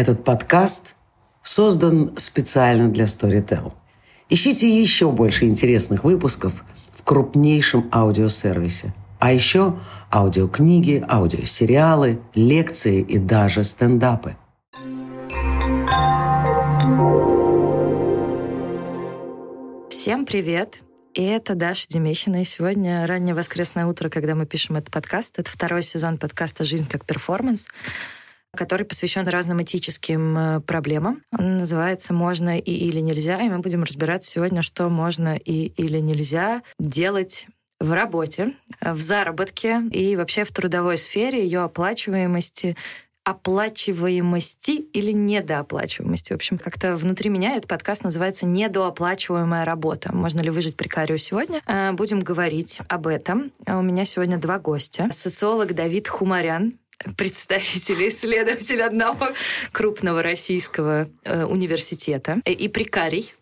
Этот подкаст создан специально для Storytel. Ищите еще больше интересных выпусков в крупнейшем аудиосервисе. А еще аудиокниги, аудиосериалы, лекции и даже стендапы. Всем привет! И это Даша Демещина. И сегодня раннее воскресное утро, когда мы пишем этот подкаст. Это второй сезон подкаста «Жизнь как перформанс», который посвящен разным этическим э, проблемам. Он называется «Можно и или нельзя», и мы будем разбирать сегодня, что можно и или нельзя делать в работе, в заработке и вообще в трудовой сфере, ее оплачиваемости, оплачиваемости или недооплачиваемости. В общем, как-то внутри меня этот подкаст называется «Недооплачиваемая работа». Можно ли выжить прекарию сегодня? Э, будем говорить об этом. У меня сегодня два гостя. Социолог Давид Хумарян, представитель, исследователь одного крупного российского э, университета и прикарий,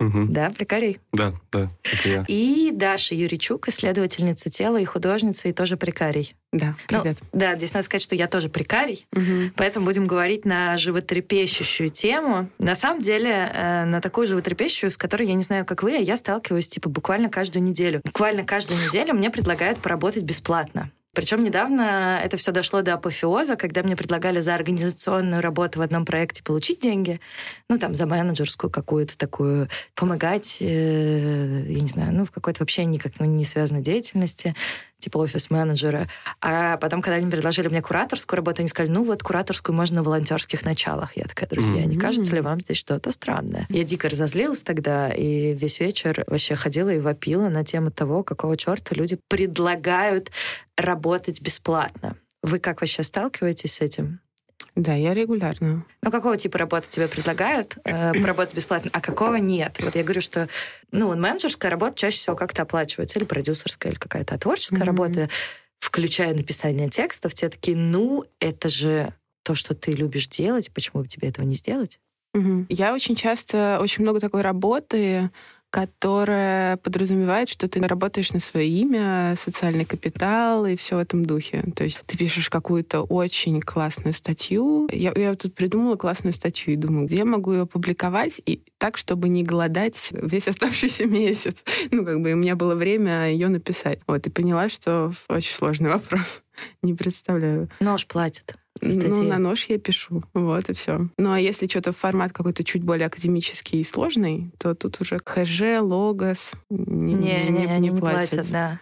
Угу. да, прикарий. Да, да, это я. И Даша Юричук, исследовательница тела и художница, и тоже прикарий. Да, Ну, привет. да, здесь надо сказать, что я тоже прикарий, Мгм. поэтому будем говорить на животрепещущую тему. На самом деле, э, на такую животрепещущую, с которой я не знаю, как вы, а я сталкиваюсь типа буквально каждую неделю. Буквально каждую неделю мне предлагают поработать бесплатно. Причем недавно это все дошло до апофеоза, когда мне предлагали за организационную работу в одном проекте получить деньги, ну, там, за менеджерскую какую-то такую, помогать, э, я не знаю, ну, в какой-то вообще никак ну, не связанной деятельности, типа офис-менеджера. А потом, когда они предложили мне кураторскую работу, они сказали, ну, вот кураторскую можно на волонтерских началах. Я такая, друзья, не Мгм. кажется ли вам здесь что-то странное? Я дико разозлилась тогда, и весь вечер вообще ходила и вопила на тему того, какого черта люди предлагают работать бесплатно. Вы как вообще сталкиваетесь с этим? Да, я регулярно. Ну, какого типа работы тебе предлагают э, поработать бесплатно, а какого нет? Вот я говорю, что ну, менеджерская работа чаще всего как-то оплачивается, или продюсерская, или какая-то творческая Мгм. работа, включая написание текстов, те такие, ну, это же то, что ты любишь делать, почему бы тебе этого не сделать? Мгм. Я очень часто, очень много такой работы, которая подразумевает, что ты работаешь на свое имя, социальный капитал и все в этом духе. То есть ты пишешь какую-то очень классную статью. Я, я тут придумала классную статью и думаю, где я могу ее публиковать и так, чтобы не голодать весь оставшийся месяц. Ну, как бы у меня было время ее написать. Вот, и поняла, что очень сложный вопрос. Не представляю. Нож платит Ну, статьи. на нож я пишу. Вот и все. Ну, а если что-то формат какой-то чуть более академический и сложный, то тут уже ХЖ, логос не, Не, не, они не платят. платят, да.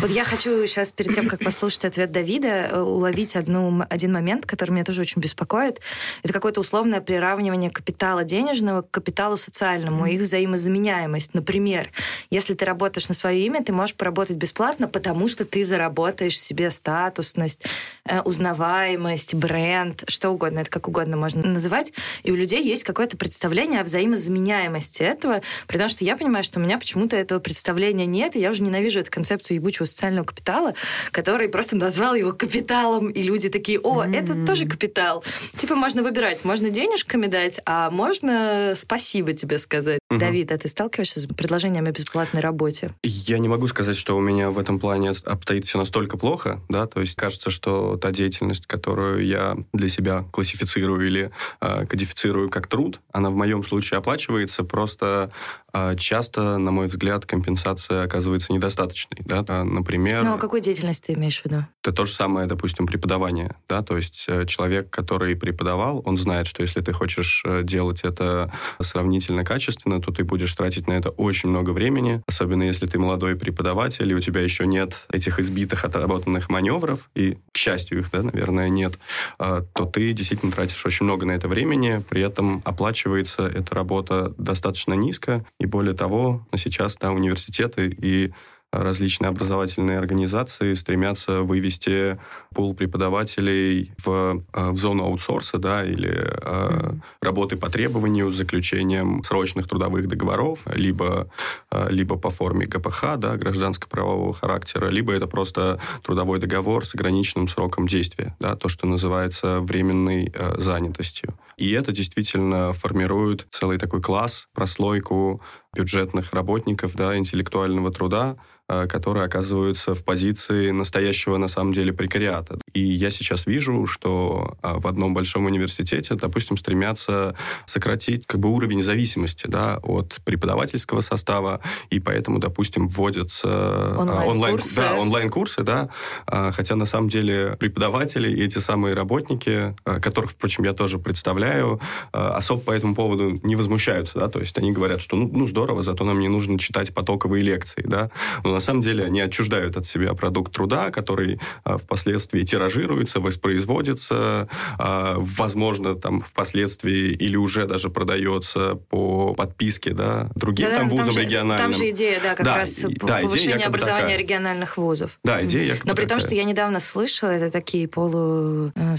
Вот я хочу сейчас, перед тем, как послушать ответ Давида, э, уловить одну, один момент, который меня тоже очень беспокоит. Это какое-то условное приравнивание капитала денежного к капиталу социальному, их взаимозаменяемость. Например, если ты работаешь на свое имя, ты можешь поработать бесплатно, потому что ты заработаешь себе статусность, э, узнаваемость, бренд, что угодно, это как угодно можно называть. И у людей есть какое-то представление о взаимозаменяемости этого, потому что я понимаю, что у меня почему-то этого представления нет, и я уже ненавижу эту концепцию ебучего социального капитала, который просто назвал его капиталом, и люди такие, о, это М. тоже капитал. Типа можно выбирать, можно денежками дать, а можно спасибо тебе сказать. Мгм. Давид, а ты сталкиваешься с предложениями о бесплатной работе? Я не могу сказать, что у меня в этом плане обстоит все настолько плохо, да, то есть кажется, что та деятельность, которую я для себя классифицирую или э, кодифицирую как труд, она в моем случае оплачивается, просто э, часто, на мой взгляд, компенсация оказывается недостаточной, да, А, например... Ну, а какую деятельность ты имеешь в виду? Это то же самое, допустим, преподавание, да, то есть э, человек, который преподавал, он знает, что если ты хочешь э, делать это сравнительно качественно, то ты будешь тратить на это очень много времени, особенно если ты молодой преподаватель, и у тебя еще нет этих избитых, отработанных маневров, и, к счастью, их, да, наверное, нет, а, то ты действительно тратишь очень много на это времени, при этом оплачивается эта работа достаточно низко, и более того, сейчас, да, университеты и различные образовательные организации стремятся вывести пул преподавателей в, э, в зону аутсорса, да, или э, работы по требованию с заключением срочных трудовых договоров, либо, э, либо по форме ГПХ, да, гражданско-правового характера, либо это просто трудовой договор с ограниченным сроком действия, да, то, что называется временной занятостью. И это действительно формирует целый такой класс, прослойку бюджетных работников, да, интеллектуального труда, которые оказываются в позиции настоящего, на самом деле, прекариата. И я сейчас вижу, что э, в одном большом университете, допустим, стремятся сократить как бы уровень зависимости да, от преподавательского состава, и поэтому, допустим, вводятся онлайн-курсы, онлайн, да, онлайн-курсы, да, хотя на самом деле преподаватели и эти самые работники, которых, впрочем, я тоже представляю, особо по этому поводу не возмущаются, да, то есть они говорят, что ну, ну здорово, зато нам не нужно читать потоковые лекции, да, но на самом деле они отчуждают от себя продукт труда, который а, впоследствии тиражируется, воспроизводится, а, возможно, там впоследствии или уже даже продается по подписке, да, другим да, там вузам там же, региональным. Там же идея, да, как да, раз да, повышение образования такая. региональных вузов. Да, идея Но при том, что я недавно слышала, это такие полу э,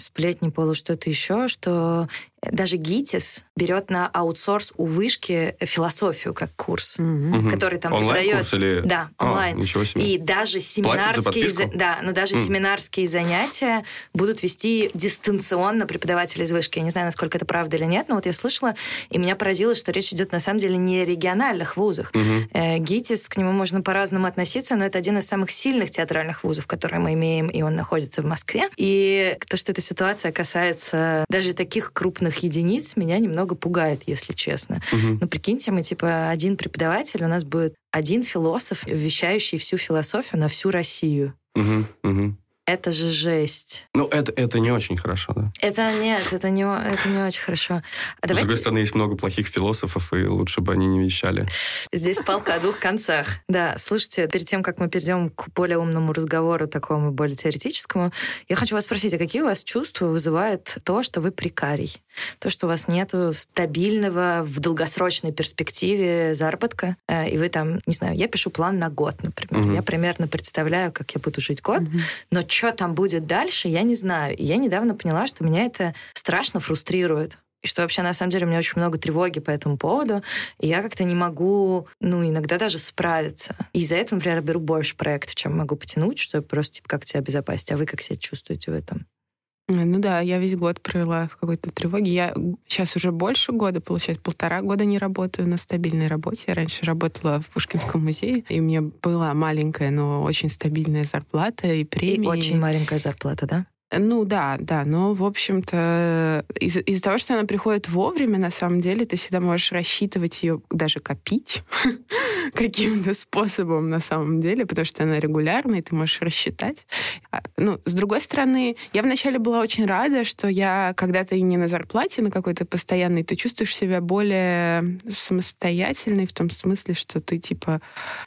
полу что-то еще, что даже ГИТИС берет на аутсорс у вышки философию как курс, mm-hmm. который там онлайн преподает. Или... Да, а, онлайн. Ничего себе. И даже семинарские, за... да, но даже mm. семинарские занятия будут вести дистанционно преподаватели из вышки. Я не знаю, насколько это правда или нет, но вот я слышала, и меня поразило, что речь идет на самом деле не о региональных вузах. Mm-hmm. ГИТИС, к нему можно по-разному относиться, но это один из самых сильных театральных вузов, которые мы имеем, и он находится в Москве. И то, что эта ситуация касается даже таких крупных единиц, меня немного пугает, если честно. Угу. Ну, прикиньте, мы типа один преподаватель, у нас будет один философ, вещающий всю философию на всю Россию. Угу, угу. Это же жесть. Ну, это, это не очень хорошо, да? Это нет, это не, это не очень хорошо. А давайте... С другой стороны, есть много плохих философов, и лучше бы они не вещали. Здесь палка о двух концах. Да, слушайте, перед тем, как мы перейдем к более умному разговору, такому более теоретическому, я хочу вас спросить, а какие у вас чувства вызывает то, что вы прикарий? То, что у вас нет стабильного в долгосрочной перспективе заработка, э, и вы там, не знаю, я пишу план на год, например. Угу. Я примерно представляю, как я буду жить год, угу. но что там будет дальше, я не знаю. И я недавно поняла, что меня это страшно фрустрирует. И что вообще, на самом деле, у меня очень много тревоги по этому поводу, и я как-то не могу, ну, иногда даже справиться. И из-за этого, например, беру больше проектов, чем могу потянуть, чтобы просто, типа, как себя обезопасить. А вы как себя чувствуете в этом? Ну да, я весь год провела в какой-то тревоге. Я сейчас уже больше года, получается, полтора года не работаю на стабильной работе. Я раньше работала в Пушкинском музее, и у меня была маленькая, но очень стабильная зарплата и премии. И очень маленькая зарплата, да? Ну да, да, но в общем-то из- из-за того, что она приходит вовремя, на самом деле ты всегда можешь рассчитывать ее, даже копить каким-то способом на самом деле, потому что она регулярная, и ты можешь рассчитать. А, ну, с другой стороны, я вначале была очень рада, что я, когда ты не на зарплате, на какой-то постоянной, ты чувствуешь себя более самостоятельной в том смысле, что ты типа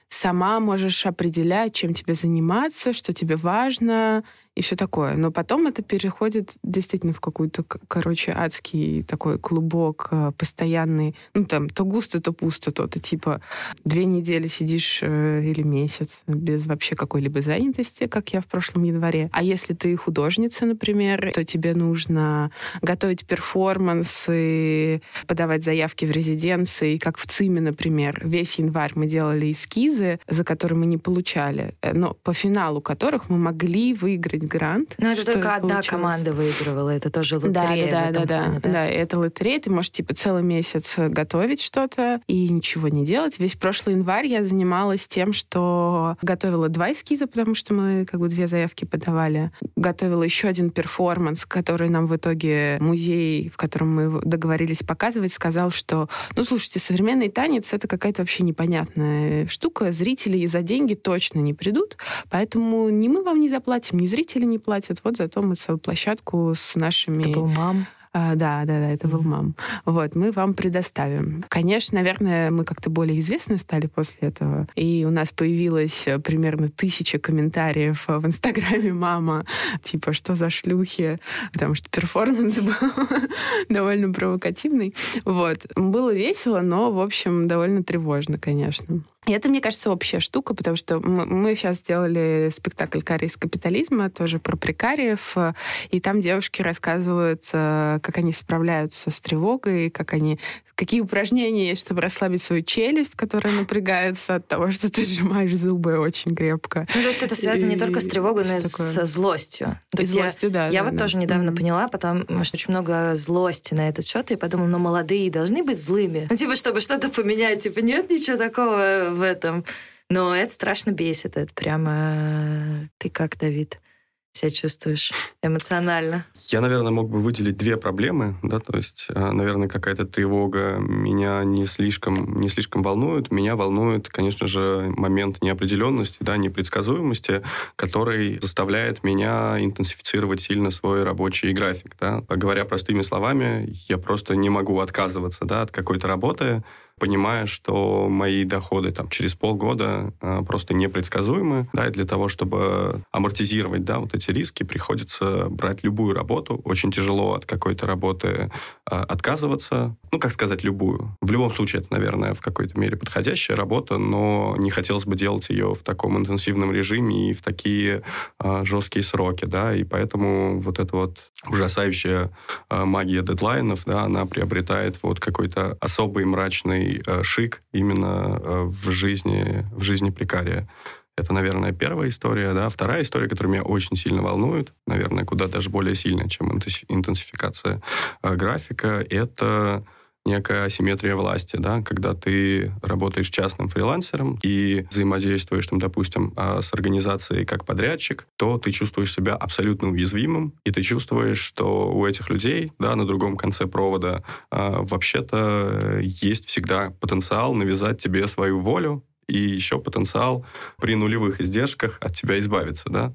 сама можешь определять, чем тебе заниматься, что тебе важно, и все такое. Но потом это переходит действительно в какой-то, короче, адский такой клубок э, постоянный. Ну, там, то густо, то пусто, то ты типа две недели сидишь э, или месяц без вообще какой-либо занятости, как я в прошлом январе. А если ты художница, например, то тебе нужно готовить перформансы, подавать заявки в резиденции, как в ЦИМе, например. Весь январь мы делали эскизы, за которые мы не получали, э, но по финалу которых мы могли выиграть выиграть грант. Но это только одна получилось. команда выигрывала, это тоже лотерея. Да, да, да, да, да, да. это лотерея, ты можешь типа целый месяц готовить что-то и ничего не делать. Весь прошлый январь я занималась тем, что готовила два эскиза, потому что мы как бы две заявки подавали. Готовила еще один перформанс, который нам в итоге музей, в котором мы договорились показывать, сказал, что, ну, слушайте, современный танец — это какая-то вообще непонятная штука. Зрители за деньги точно не придут, поэтому ни мы вам не заплатим, ни зрители родители не платят, вот зато мы свою площадку с нашими... Это был мам? А, да, да, да, это был мам. Вот, мы вам предоставим. Конечно, наверное, мы как-то более известны стали после этого. И у нас появилось э, примерно тысяча комментариев в Инстаграме мама, типа, что за шлюхи, потому что перформанс был довольно провокативный. Вот. Было весело, но, в общем, довольно тревожно, конечно. И это, мне кажется, общая штука, потому что мы, мы сейчас сделали спектакль «Карий из капитализма», тоже про прикариев, и там девушки рассказывают, э, как они справляются с тревогой, как они какие упражнения есть, чтобы расслабить свою челюсть, которая напрягается от того, что ты сжимаешь зубы очень крепко. Ну, то есть это связано и... не только с тревогой, но и со злостью. То есть злостью, я, да. Я да, вот да. тоже недавно mm-hmm. поняла, потому что очень много злости на этот счет, и подумала, ну, молодые должны быть злыми. Ну, типа, чтобы что-то поменять, типа, нет ничего такого в этом. Но это страшно бесит. Это прямо... Ты как, Давид? себя чувствуешь эмоционально? Я, наверное, мог бы выделить две проблемы. Да? То есть, э, наверное, какая-то тревога меня не слишком, не слишком волнует. Меня волнует, конечно же, момент неопределенности, да, непредсказуемости, который заставляет меня интенсифицировать сильно свой рабочий график. Да? Говоря простыми словами, я просто не могу отказываться да, от какой-то работы, понимая, что мои доходы там, через полгода э, просто непредсказуемы, да, и для того, чтобы амортизировать да, вот эти риски, приходится брать любую работу. Очень тяжело от какой-то работы э, отказываться. Ну, как сказать, любую. В любом случае, это, наверное, в какой-то мере подходящая работа, но не хотелось бы делать ее в таком интенсивном режиме и в такие э, жесткие сроки, да, и поэтому вот эта вот ужасающая э, магия дедлайнов, да, она приобретает вот какой-то особый мрачный э, шик именно э, в жизни, в жизни прикария. Это, наверное, первая история. Да? Вторая история, которая меня очень сильно волнует, наверное, куда даже более сильно, чем интенсификация графика, это некая асимметрия власти, да, когда ты работаешь частным фрилансером и взаимодействуешь, там, допустим, а, с организацией как подрядчик, то ты чувствуешь себя абсолютно уязвимым, и ты чувствуешь, что у этих людей, да, на другом конце провода а, вообще-то есть всегда потенциал навязать тебе свою волю, и еще потенциал при нулевых издержках от тебя избавиться, да?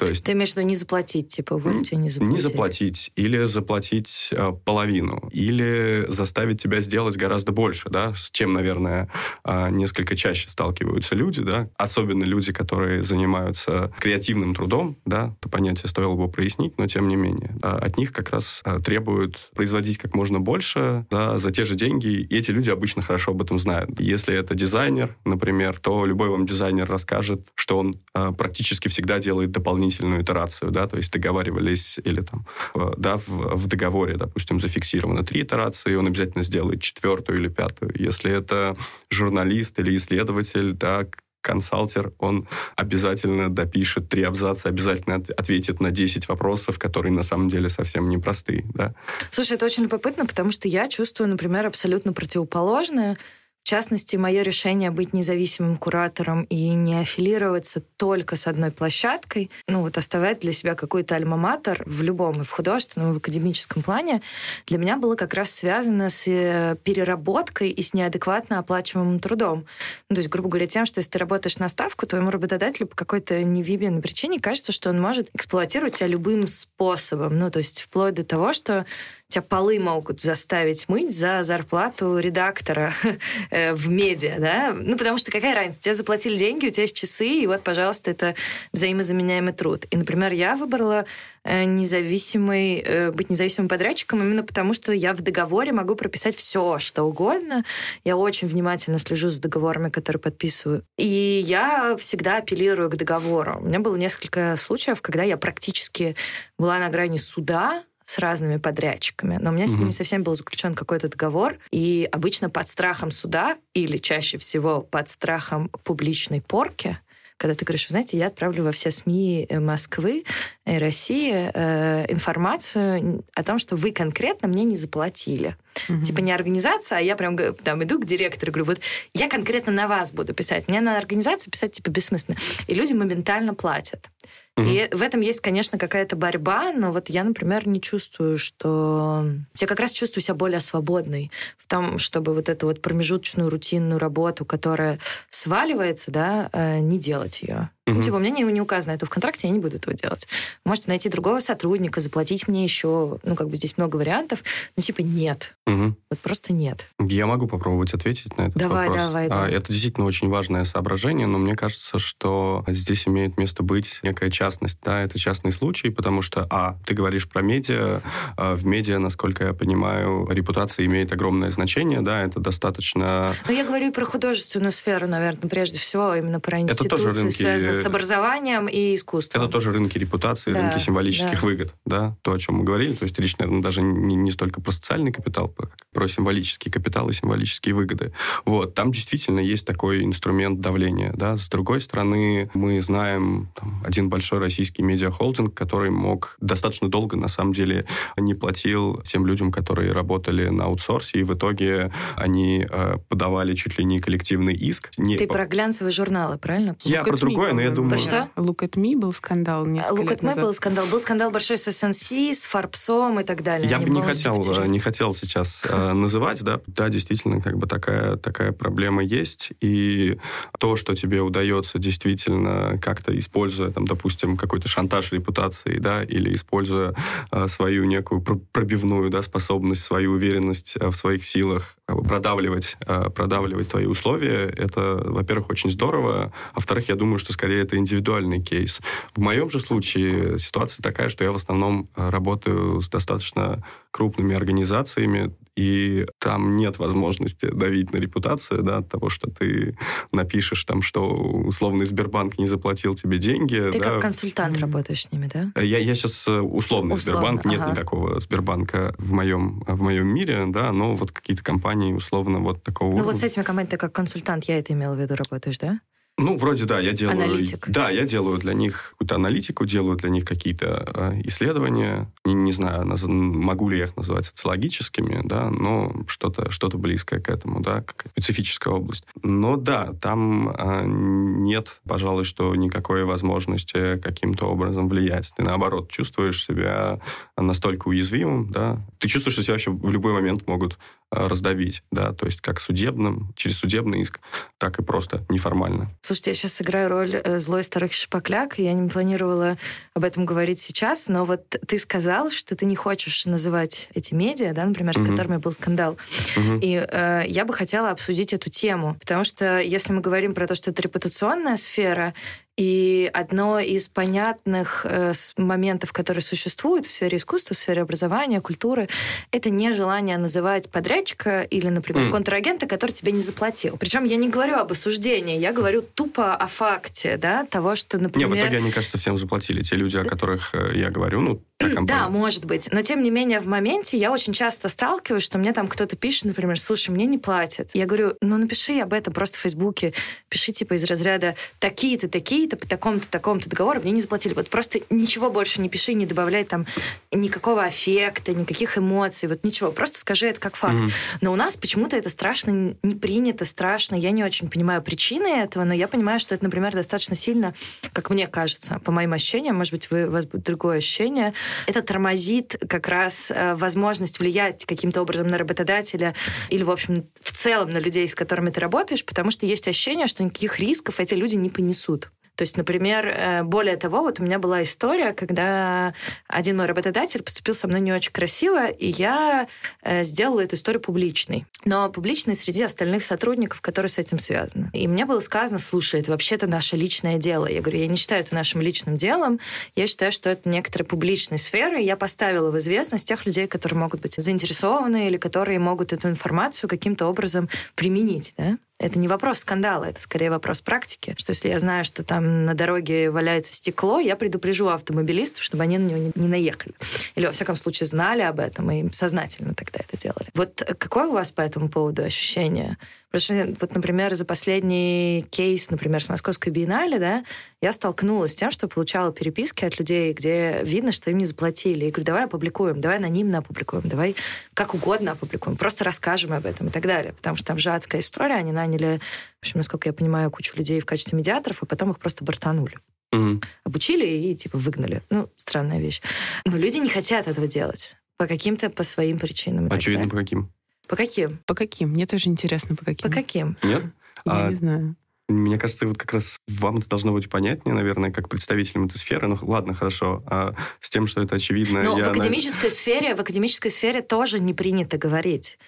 То есть, Ты имеешь в виду не заплатить, типа а не заплатить? Не заплатить, или заплатить э, половину, или заставить тебя сделать гораздо больше, да, с чем, наверное, э, несколько чаще сталкиваются люди, да, особенно люди, которые занимаются креативным трудом, да, это понятие стоило бы прояснить, но тем не менее. Да, от них как раз э, требуют производить как можно больше да, за те же деньги, и эти люди обычно хорошо об этом знают. Если это дизайнер, например, то любой вам дизайнер расскажет, что он э, практически всегда делает дополнительные дополнительную итерацию, да, то есть договаривались или там, э, да, в, в договоре, допустим, зафиксировано три итерации, он обязательно сделает четвертую или пятую. Если это журналист или исследователь, да, консалтер, он обязательно допишет три абзаца, обязательно ответит на 10 вопросов, которые на самом деле совсем непростые. Да? Слушай, это очень любопытно, потому что я чувствую, например, абсолютно противоположное. В частности, мое решение быть независимым куратором и не аффилироваться только с одной площадкой, ну вот оставать для себя какой-то альма-матер в любом, и в художественном, и в академическом плане, для меня было как раз связано с э, переработкой и с неадекватно оплачиваемым трудом. Ну, то есть, грубо говоря, тем, что если ты работаешь на ставку, твоему работодателю по какой-то невидимой причине кажется, что он может эксплуатировать тебя любым способом. Ну, то есть вплоть до того, что тебя полы могут заставить мыть за зарплату редактора э, в медиа, да? Ну, потому что какая разница? Тебе заплатили деньги, у тебя есть часы, и вот, пожалуйста, это взаимозаменяемый труд. И, например, я выбрала э, независимый, э, быть независимым подрядчиком именно потому, что я в договоре могу прописать все, что угодно. Я очень внимательно слежу за договорами, которые подписываю. И я всегда апеллирую к договору. У меня было несколько случаев, когда я практически была на грани суда, с разными подрядчиками, но у меня с ними совсем был заключен какой-то договор, и обычно под страхом суда или чаще всего под страхом публичной порки когда ты говоришь, знаете, я отправлю во все СМИ э, Москвы и России э, информацию о том, что вы конкретно мне не заплатили. Угу. Типа не организация, а я прям там иду к директору и говорю, вот я конкретно на вас буду писать. Мне на организацию писать типа бессмысленно. И люди моментально платят. Угу. И в этом есть, конечно, какая-то борьба, но вот я, например, не чувствую, что... Я как раз чувствую себя более свободной в том, чтобы вот эту вот промежуточную рутинную работу, которая сваливается, да, э, не делать ее. Угу. Ну, типа, у меня не, не указано это в контракте, я не буду этого делать. Можете найти другого сотрудника, заплатить мне еще, ну, как бы здесь много вариантов, но типа нет. Угу. Вот просто нет. Я могу попробовать ответить на этот давай, вопрос. Давай, давай. А, это действительно очень важное соображение, но мне кажется, что здесь имеет место быть некая частность. Да, это частный случай, потому что, а, ты говоришь про медиа. А в медиа, насколько я понимаю, репутация имеет огромное значение, да, это достаточно... Ну, я говорю про художественную сферу, наверное, прежде всего, именно про институции, это тоже рынки... связанные с образованием и искусством. Это тоже рынки репутации, да, рынки символических да. выгод, да, то, о чем мы говорили. То есть речь, наверное, даже не, не столько про социальный капитал, про символический капитал и символические выгоды. Вот, там действительно есть такой инструмент давления, да. С другой стороны, мы знаем там, один большой российский медиахолдинг, который мог достаточно долго, на самом деле, не платил тем людям, которые работали на аутсорсе, и в итоге они э, подавали чуть ли не коллективный иск. Не Ты по... про глянцевые журналы, правильно? Я Look про другое, но я думаю... Про что? Look at me был скандал несколько Look at Me назад. был скандал. Был скандал большой с SNC, с Фарпсом и так далее. Я Они бы не хотел, э, не хотел сейчас э, называть, да, да, действительно, как бы такая, такая проблема есть, и то, что тебе удается действительно как-то используя, там, допустим, какой-то шантаж репутации, да, или используя э, свою некую пр- пробивную, да, способность, свою уверенность в своих силах, как бы продавливать, э, продавливать твои условия, это, во-первых, очень здорово, а во-вторых, я думаю, что скорее это индивидуальный кейс. В моем же случае ситуация такая, что я в основном э, работаю с достаточно крупными организациями, и там нет возможности давить на репутацию, да, от того, что ты напишешь там, что условный Сбербанк не заплатил тебе деньги. Ты да. как консультант работаешь с ними, да? Я, я сейчас условный Условно, Сбербанк, нет ага. никакого Сбербанка в моем, в моем мире, да, но вот какие-то компании условно вот такого Ну вот с этими командами ты как консультант, я это имела в виду, работаешь, да? Ну, вроде да, я делаю... Аналитик. Да, я делаю для них какую-то аналитику, делаю для них какие-то э, исследования. Не, не знаю, наз- могу ли я их называть социологическими, да, но что-то что близкое к этому, да, как специфическая область. Но да, там э, нет, пожалуй, что никакой возможности каким-то образом влиять. Ты, наоборот, чувствуешь себя настолько уязвимым, да. Ты чувствуешь, что тебя вообще в любой момент могут раздавить, да, то есть как судебным, через судебный иск, так и просто неформально. Слушайте, я сейчас сыграю роль э, злой старых шпакляк. Я не планировала об этом говорить сейчас, но вот ты сказал, что ты не хочешь называть эти медиа, да, например, с Мгм. которыми был скандал. Мгм. И э, я бы хотела обсудить эту тему, потому что если мы говорим про то, что это репутационная сфера, и одно из понятных э, моментов, которые существуют в сфере искусства, в сфере образования, культуры, это нежелание называть подрядчика или, например, Мгм. контрагента, который тебе не заплатил. Причем я не говорю об осуждении, я говорю тупо о факте, да, того, что, Не, например... в итоге, они, кажется, всем заплатили. Те люди, о которых э, я говорю, ну, Да, может быть. Но тем не менее, в моменте я очень часто сталкиваюсь, что мне там кто-то пишет, например, слушай, мне не платят. Я говорю, ну напиши об этом просто в Фейсбуке. Пиши типа из разряда такие-то, такие-то, по такому-то, такому-то договору мне не заплатили. Вот просто ничего больше не пиши, не добавляй там никакого аффекта, никаких эмоций, вот ничего. Просто скажи это как факт. Мгм. Но у нас почему-то это страшно, не принято, страшно. Я не очень понимаю причины этого, но я понимаю, что это, например, достаточно сильно, как мне кажется, по моим ощущениям, может быть, вы, у вас будет другое ощущение, это тормозит как раз э, возможность влиять каким-то образом на работодателя или, в общем, в целом на людей, с которыми ты работаешь, потому что есть ощущение, что никаких рисков эти люди не понесут. То есть, например, э, более того, вот у меня была история, когда один мой работодатель поступил со мной не очень красиво, и я э, сделала эту историю публичной. Но публичной среди остальных сотрудников, которые с этим связаны. И мне было сказано, слушай, это вообще-то наше личное дело. Я говорю, я не считаю это нашим личным делом, я считаю, что это некоторая публичная сфера, и я поставила в известность тех людей, которые могут быть заинтересованы или которые могут эту информацию каким-то образом применить. Да? Это не вопрос скандала, это скорее вопрос практики. Что если я знаю, что там на дороге валяется стекло, я предупрежу автомобилистов, чтобы они на него не, наехали. Или, во всяком случае, знали об этом и сознательно тогда это делали. Вот какое у вас по этому поводу ощущение? Потому что, вот, например, за последний кейс, например, с Московской биеннале, да, я столкнулась с тем, что получала переписки от людей, где видно, что им не заплатили. И говорю, давай опубликуем, давай анонимно опубликуем, давай как угодно опубликуем, просто расскажем об этом и так далее. Потому что там же адская история, они наняли, в общем, насколько я понимаю, кучу людей в качестве медиаторов, а потом их просто бортанули. Мгм. Обучили и, типа, выгнали. Ну, странная вещь. Но люди не хотят этого делать по каким-то, по своим причинам. Очевидно, по каким. По каким? По каким? Мне тоже интересно, по каким. По каким? Нет? Я А, не знаю. Мне кажется, вот как раз вам это должно быть понятнее, наверное, как представителям этой сферы. Ну, ладно, хорошо. А с тем, что это очевидно... Но в академической сфере, в академической сфере тоже не принято говорить.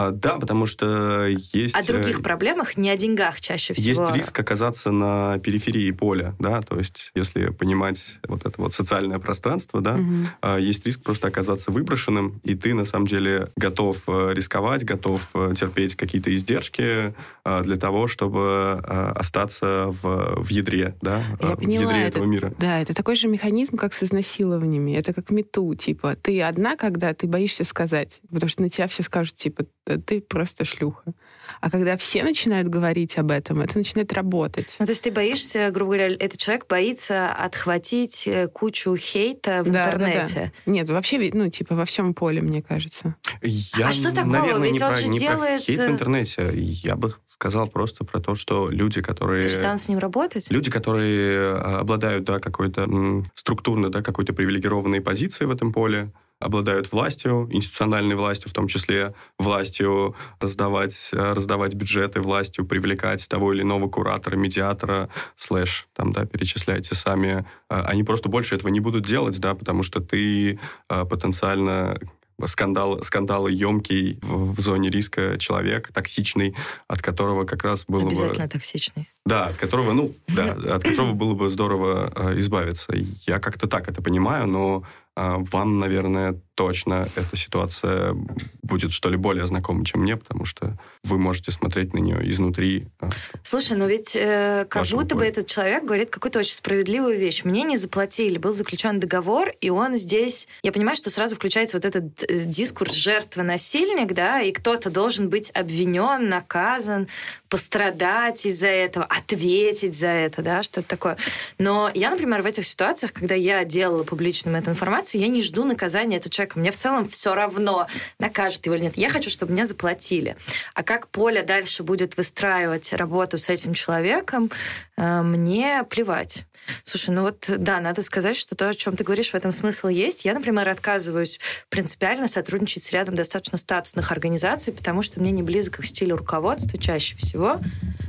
А, да, потому что есть... О других проблемах, не о деньгах чаще всего. Есть риск оказаться на периферии поля, да, то есть если понимать вот это вот социальное пространство, да, угу. есть риск просто оказаться выброшенным, и ты на самом деле готов э, рисковать, готов э, терпеть какие-то издержки э, для того, чтобы остаться в, в ядре, да, Я в поняла, ядре это, этого мира. Да, это такой же механизм, как с изнасилованиями. Это как мету, типа, ты одна, когда ты боишься сказать, потому что на тебя все скажут, типа, ты просто шлюха. А когда все начинают говорить об этом, это начинает работать. Ну, то есть ты боишься, грубо говоря, этот человек боится отхватить э, кучу хейта в да, интернете. Да, да. Нет, вообще, ну, типа, во всем поле, мне кажется. Я, а что такого? Наверное, Ведь не он про, же не делает... про хейт в интернете. Я бы сказал просто про то, что люди, которые... Перестанут с ним работать? Люди, которые а, обладают, да, какой-то структурно, да, какой-то привилегированной позицией в этом поле, обладают властью, институциональной властью, в том числе властью раздавать, э, раздавать бюджеты, властью привлекать того или иного куратора, медиатора, слэш, там, да, перечисляйте сами. Э, они просто больше этого не будут делать, да, потому что ты э, потенциально скандал, скандалы емкий в, в зоне риска человек, токсичный, от которого как раз было Обязательно бы... Токсичный. Да, от которого, ну, да, от которого было бы здорово э, избавиться. Я как-то так это понимаю, но э, вам, наверное, точно эта ситуация будет, что ли, более знакома, чем мне, потому что вы можете смотреть на нее изнутри. Э, Слушай, но ведь э, как будто бы этот человек говорит какую-то очень справедливую вещь. Мне не заплатили, был заключен договор, и он здесь... Я понимаю, что сразу включается вот этот э, дискурс жертва-насильник, да, и кто-то должен быть обвинен, наказан, пострадать из-за этого, ответить за это, да, что-то такое. Но я, например, в этих ситуациях, когда я делала публичным эту информацию, я не жду наказания этого человека. Мне в целом все равно, накажут его или нет. Я хочу, чтобы мне заплатили. А как Поля дальше будет выстраивать работу с этим человеком, э, мне плевать. Слушай, ну вот, да, надо сказать, что то, о чем ты говоришь, в этом смысл есть. Я, например, отказываюсь принципиально сотрудничать с рядом достаточно статусных организаций, потому что мне не близко к стилю руководства чаще всего.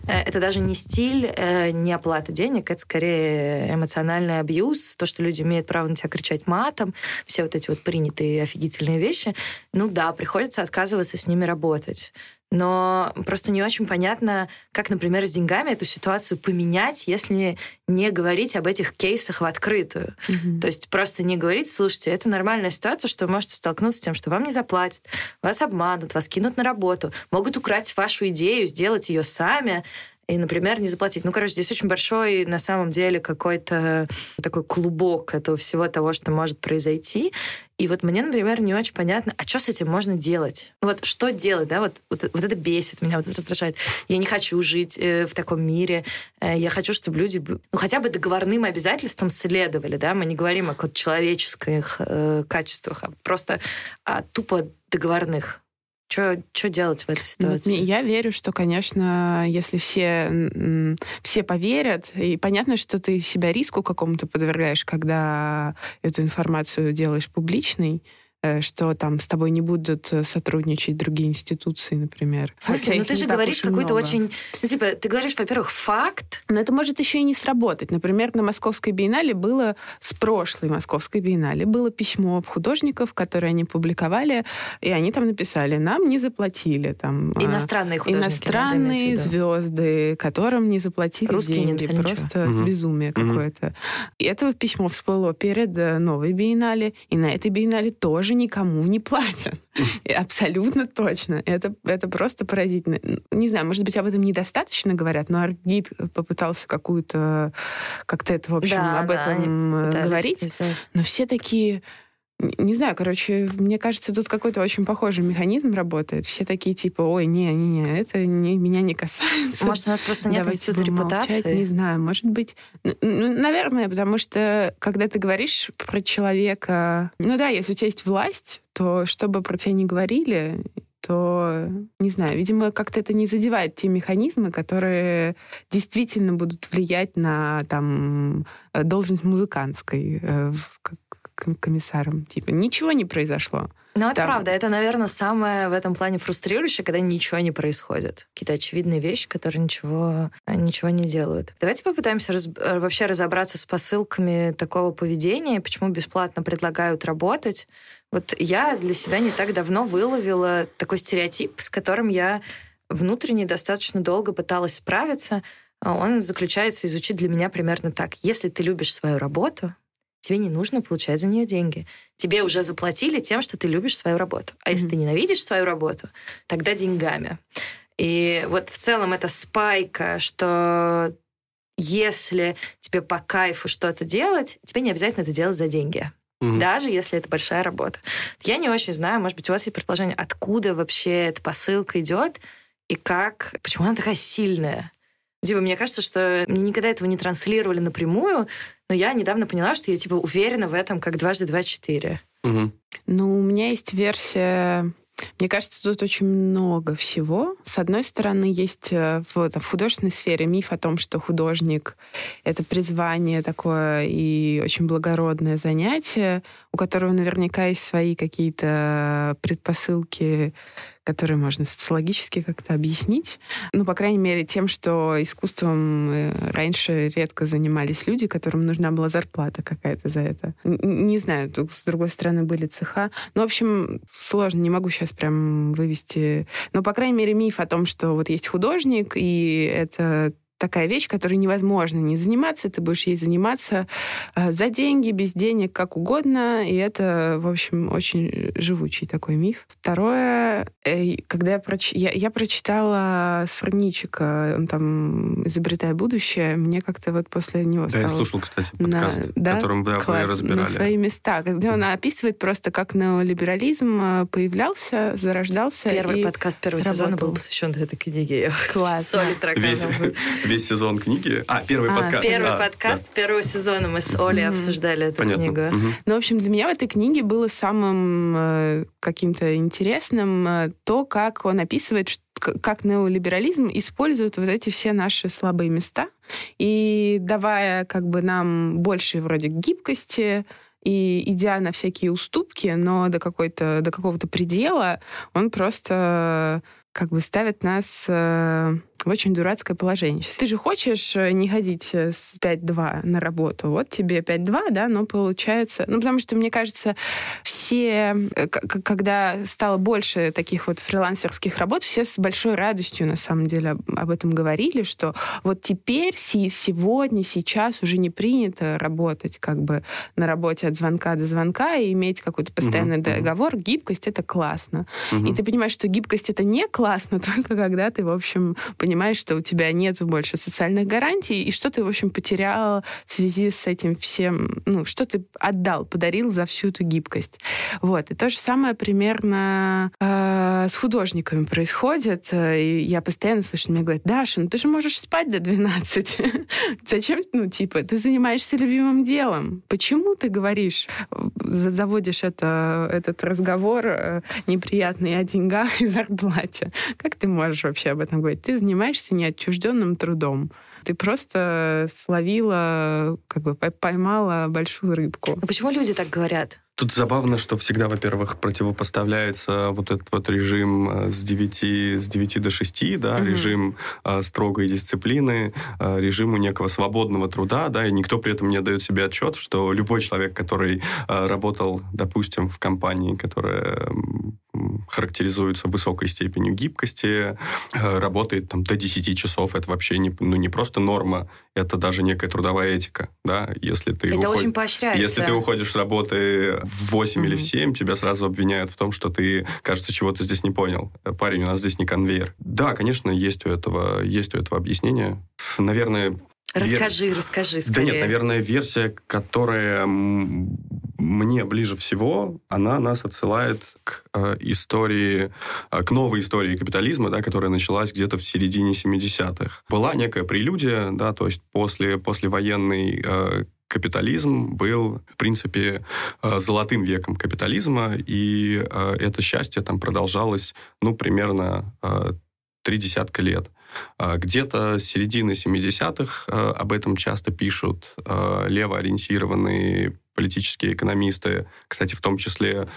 Э, это даже не стиль, э, не оплата денег, это скорее эмоциональный абьюз, то, что люди имеют право на тебя кричать матом, все вот эти вот принятые офигительные вещи. Ну да, приходится отказываться с ними работать но просто не очень понятно, как, например, с деньгами эту ситуацию поменять, если не говорить об этих кейсах в открытую. Mm-hmm. То есть просто не говорить, слушайте, это нормальная ситуация, что вы можете столкнуться с тем, что вам не заплатят, вас обманут, вас кинут на работу, могут украсть вашу идею, сделать ее сами, и, например, не заплатить. Ну, короче, здесь очень большой, на самом деле, какой-то такой клубок этого всего того, что может произойти. И вот мне, например, не очень понятно, а что с этим можно делать? Вот что делать, да? Вот, вот, вот это бесит меня, вот это раздражает. Я не хочу жить э, в таком мире. Э, я хочу, чтобы люди ну, хотя бы договорным обязательствам следовали, да? Мы не говорим о человеческих э, качествах, а просто о тупо договорных. Что делать в этой ну, ситуации? Я верю, что, конечно, если все, все поверят, и понятно, что ты себя риску какому-то подвергаешь, когда эту информацию делаешь публичной, что там с тобой не будут э, сотрудничать другие институции, например. В смысле? Ну ты же говоришь какой-то очень... Ну типа, ты говоришь, во-первых, факт. Но это может еще и не сработать. Например, на Московской биеннале было, с прошлой Московской биеннале, было письмо художников, которые они публиковали, и они там написали, нам не заплатили. Там, а, иностранные художники. Иностранные звезды, которым не заплатили Русские деньги. Не Просто угу. безумие угу. какое-то. И это письмо всплыло перед э, новой биеннале, и на этой биеннале тоже тоже никому не платят. Абсолютно точно. Это, это просто поразительно. Не знаю, может быть, об этом недостаточно говорят, но Аргид попытался какую-то... Как-то это, в общем, да, об да, этом э, говорить. Но все такие не знаю, короче, мне кажется, тут какой-то очень похожий механизм работает. Все такие типа, ой, не, не, не, это не, меня не касается. Может, у нас просто нет Давайте института репутации? Молчать, не знаю, может быть. Ну, наверное, потому что, когда ты говоришь про человека... Ну да, если у тебя есть власть, то чтобы про тебя не говорили, то, не знаю, видимо, как-то это не задевает те механизмы, которые действительно будут влиять на там, должность музыкантской, э, комиссаром. Типа, ничего не произошло. Ну, это Там... правда. Это, наверное, самое в этом плане фрустрирующее, когда ничего не происходит. Какие-то очевидные вещи, которые ничего, ничего не делают. Давайте попытаемся раз... вообще разобраться с посылками такого поведения, почему бесплатно предлагают работать. Вот я для себя не так давно выловила такой стереотип, с которым я внутренне достаточно долго пыталась справиться. Он заключается и звучит для меня примерно так. Если ты любишь свою работу, тебе не нужно получать за нее деньги. Тебе уже заплатили тем, что ты любишь свою работу. А mm-hmm. если ты ненавидишь свою работу, тогда деньгами. И вот в целом это спайка, что если тебе по кайфу что-то делать, тебе не обязательно это делать за деньги. Mm-hmm. Даже если это большая работа. Я не очень знаю, может быть, у вас есть предположение, откуда вообще эта посылка идет и как, почему она такая сильная. Типа, мне кажется, что мне никогда этого не транслировали напрямую, но я недавно поняла, что я типа уверена в этом, как дважды два четыре. Угу. Ну, у меня есть версия мне кажется, тут очень много всего. С одной стороны, есть э, в, в художественной сфере миф о том, что художник — это призвание такое и очень благородное занятие, у которого наверняка есть свои какие-то предпосылки которые можно социологически как-то объяснить. Ну, по крайней мере, тем, что искусством э, раньше редко занимались люди, которым нужна была зарплата какая-то за это. Не знаю, с другой стороны, были цеха. Ну, в общем, сложно, не могу сейчас прям вывести. Но, по крайней мере, миф о том, что вот есть художник, и это такая вещь, которой невозможно не заниматься. Ты будешь ей заниматься э, за деньги, без денег, как угодно. И это, в общем, очень живучий такой миф. Второе, э, когда я, проч... я, я прочитала Сорничика, он там «Изобретая будущее», мне как-то вот после него да, стало... я слушал, кстати, подкаст, на, да? которым вы, Класс, разбирали. На свои места, где он описывает просто, как неолиберализм э, появлялся, зарождался. Первый подкаст первого работал. сезона был посвящен этой книге. Класс. Соли Весь, весь сезон книги. А, первый а, подкаст. Первый а, подкаст да. первого сезона мы с Олей mm-hmm. обсуждали эту Понятно. книгу. Mm-hmm. Ну, в общем, для меня в этой книге было самым э, каким-то интересным э, то, как он описывает, что как неолиберализм использует вот эти все наши слабые места и давая как бы нам больше вроде гибкости, и идя на всякие уступки, но до какой-то до какого-то предела, он просто как бы ставит нас э, в очень дурацкое положение. Ты же хочешь э, не ходить э, с 5-2 на работу. Вот тебе 5-2, да, но получается... Ну, потому что, мне кажется, все, э, когда стало больше таких вот фрилансерских работ, все с большой радостью, на самом деле, об этом говорили, что вот теперь, сегодня, сейчас уже не принято работать как бы на работе от звонка до звонка и иметь какой-то постоянный угу, договор. Гибкость — это классно. Угу. И ты понимаешь, что гибкость — это не классно только когда ты, в общем, понимаешь, понимаешь, что у тебя нет больше социальных гарантий, и что ты, в общем, потерял в связи с этим всем, ну, что ты отдал, подарил за всю эту гибкость. Вот. И то же самое примерно э, с художниками происходит. И я постоянно слышу, мне говорят, Даша, ну ты же можешь спать до 12. Зачем, ну, типа, ты занимаешься любимым делом. Почему ты говоришь, заводишь это, этот разговор э, неприятный о деньгах и зарплате? Как ты можешь вообще об этом говорить? Ты занимаешься неотчужденным трудом. Ты просто словила, как бы поймала большую рыбку. А почему люди так говорят? Тут забавно, что всегда, во-первых, противопоставляется вот этот вот режим э, с 9, с 9 до 6, да, угу. режим э, строгой дисциплины, э, режиму некого свободного труда, да, и никто при этом не дает себе отчет, что любой человек, который э, работал, допустим, в компании, которая характеризуется высокой степенью гибкости, э, работает там до 10 часов. Это вообще не, ну, не просто норма, это даже некая трудовая этика. Да? Если ты это уход... очень поощряется. Если ты уходишь с работы в 8 mm-hmm. или в 7, тебя сразу обвиняют в том, что ты, кажется, чего-то здесь не понял. Парень, у нас здесь не конвейер. Да, конечно, есть у этого, есть у этого объяснение. Наверное, Расскажи, Вер... расскажи скорее. Да нет, наверное, версия, которая мне ближе всего, она нас отсылает к э, истории, э, к новой истории капитализма, да, которая началась где-то в середине 70-х. Была некая прелюдия, да, то есть после, послевоенный э, капитализм был, в принципе, э, золотым веком капитализма, и э, это счастье там продолжалось, ну, примерно э, три десятка лет. Где-то с середины 70-х об этом часто пишут левоориентированные политические экономисты, кстати, в том числе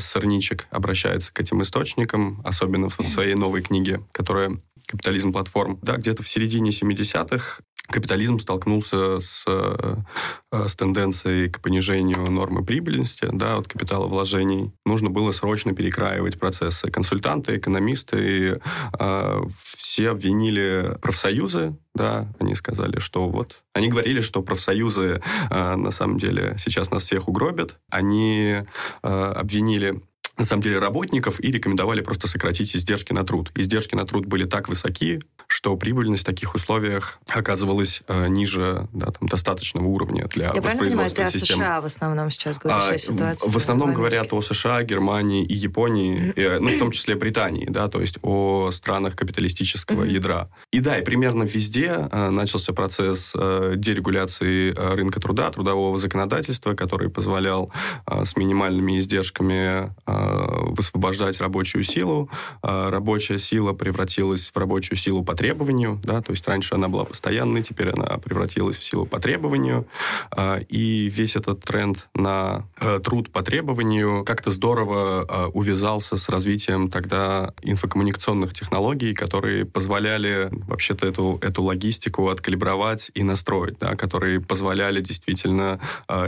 Сорничек обращается к этим источникам, особенно в своей новой книге, которая «Капитализм платформ». Да, где-то в середине 70-х капитализм столкнулся с, э, с тенденцией к понижению нормы прибыльности да, от капитала вложений. Нужно было срочно перекраивать процессы. Консультанты, экономисты э, все обвинили профсоюзы, да, они сказали, что вот... Они говорили, что профсоюзы э, на самом деле сейчас нас всех угробят. Они э, обвинили на самом деле работников и рекомендовали просто сократить издержки на труд. Издержки на труд были так высоки, что прибыльность в таких условиях оказывалась э, ниже да, там, достаточного уровня для Я воспроизводства правильно системы. о США в основном сейчас говоришь, а, о ситуации? В основном в говорят о США, Германии и Японии, mm-hmm. ну, в том числе Британии, да, то есть о странах капиталистического ядра. И да, и примерно везде э, начался процесс э, дерегуляции э, рынка труда, трудового законодательства, который позволял э, с минимальными издержками э, высвобождать рабочую силу. Э, рабочая сила превратилась в рабочую силу по требованию, да, то есть раньше она была постоянной, теперь она превратилась в силу по требованию, а, и весь этот тренд на э, труд по требованию как-то здорово увязался с развитием тогда инфокоммуникационных технологий, которые позволяли вообще-то эту, эту логистику откалибровать и настроить, да, которые позволяли действительно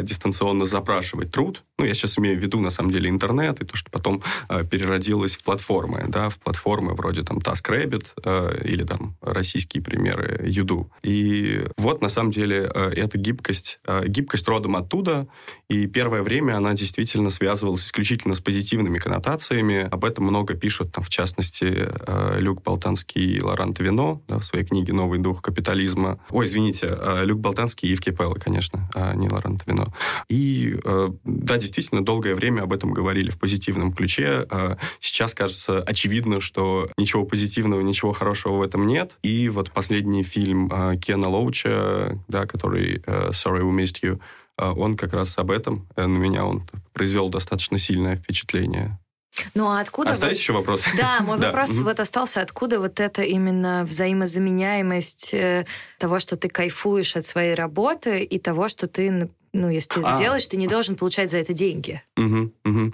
дистанционно запрашивать труд. Ну, я сейчас имею в виду, на самом деле, интернет и то, что потом переродилось в платформы, да, в платформы вроде там TaskRabbit или там российские примеры Юду. И вот, на самом деле, э, эта гибкость, э, гибкость родом оттуда, и первое время она действительно связывалась исключительно с позитивными коннотациями. Об этом много пишут, там, в частности, э, Люк Болтанский и Лоран Вино да, в своей книге «Новый дух капитализма». Ой, извините, Люк Болтанский и Кипелло, конечно, а не Лоран Вино. И, да, действительно, долгое время об этом говорили в позитивном ключе. Сейчас кажется очевидно, что ничего позитивного, ничего хорошего в этом нет. И вот последний фильм э, Кена Лоуча, да, который э, «Sorry, we missed you», э, он как раз об этом. На меня он произвел достаточно сильное впечатление. Ну а откуда... Остались вот... еще вопросы? Да, мой вопрос вот остался. Откуда вот это именно взаимозаменяемость того, что ты кайфуешь от своей работы и того, что ты, ну, если ты а. делаешь, ты не должен получать за это деньги? Угу, угу.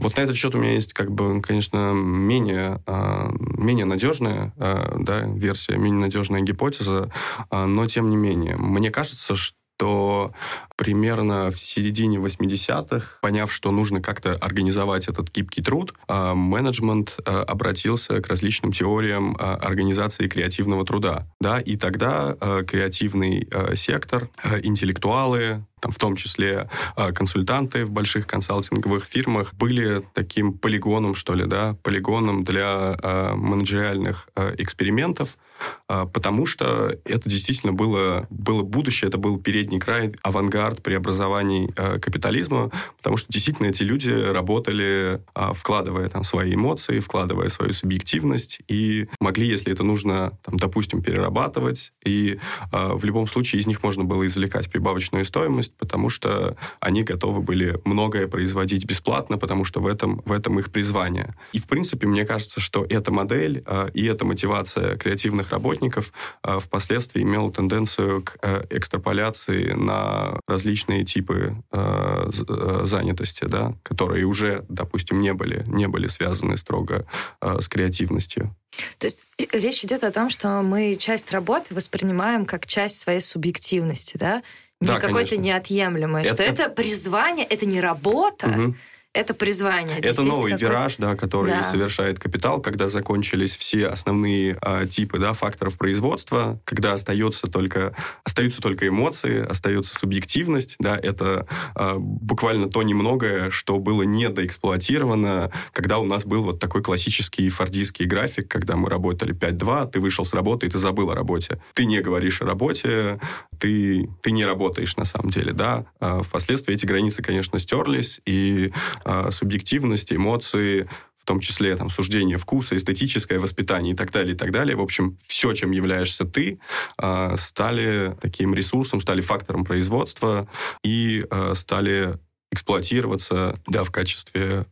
Вот на этот счет у меня есть, как бы, конечно, менее, а, менее надежная а, да, версия, менее надежная гипотеза, а, но тем не менее. Мне кажется, что то примерно в середине 80-х, поняв, что нужно как-то организовать этот гибкий труд, менеджмент обратился к различным теориям организации креативного труда. Да, и тогда креативный сектор, интеллектуалы, там, в том числе а, консультанты в больших консалтинговых фирмах, были таким полигоном, что ли, да, полигоном для менеджериальных экспериментов, потому что это действительно было, было будущее, это был передний край, авангард преобразований э, капитализма, потому что действительно эти люди работали, э, вкладывая там свои эмоции, вкладывая свою субъективность, и могли, если это нужно, там, допустим, перерабатывать, и в любом случае из них можно было извлекать прибавочную стоимость, потому что они готовы были многое производить бесплатно, потому что в этом, в этом их призвание. И, в принципе, мне кажется, что эта модель и эта мотивация креативных работников э, впоследствии имела тенденцию к э, экстраполяции на различные типы э, э, занятости, да, которые уже, допустим, не были, не были связаны строго э, с креативностью. То есть речь идет о том, что мы часть работы воспринимаем как часть своей субъективности, да? Не да, какой-то неотъемлемое, это, что это призвание, это не работа, угу это призвание. Здесь это новый вираж, да, который да. совершает капитал, когда закончились все основные а, типы да, факторов производства, когда остается только, остаются только эмоции, остается субъективность. Да, это а, буквально то немногое, что было недоэксплуатировано, когда у нас был вот такой классический фордистский график, когда мы работали 5-2, ты вышел с работы, и ты забыл о работе. Ты не говоришь о работе, ты, ты не работаешь на самом деле. Да? А впоследствии эти границы, конечно, стерлись, и а, субъективность, эмоции, в том числе там, суждение вкуса, эстетическое воспитание и так далее, и так далее. В общем, все, чем являешься ты, а, стали таким ресурсом, стали фактором производства и а, стали эксплуатироваться да, в качестве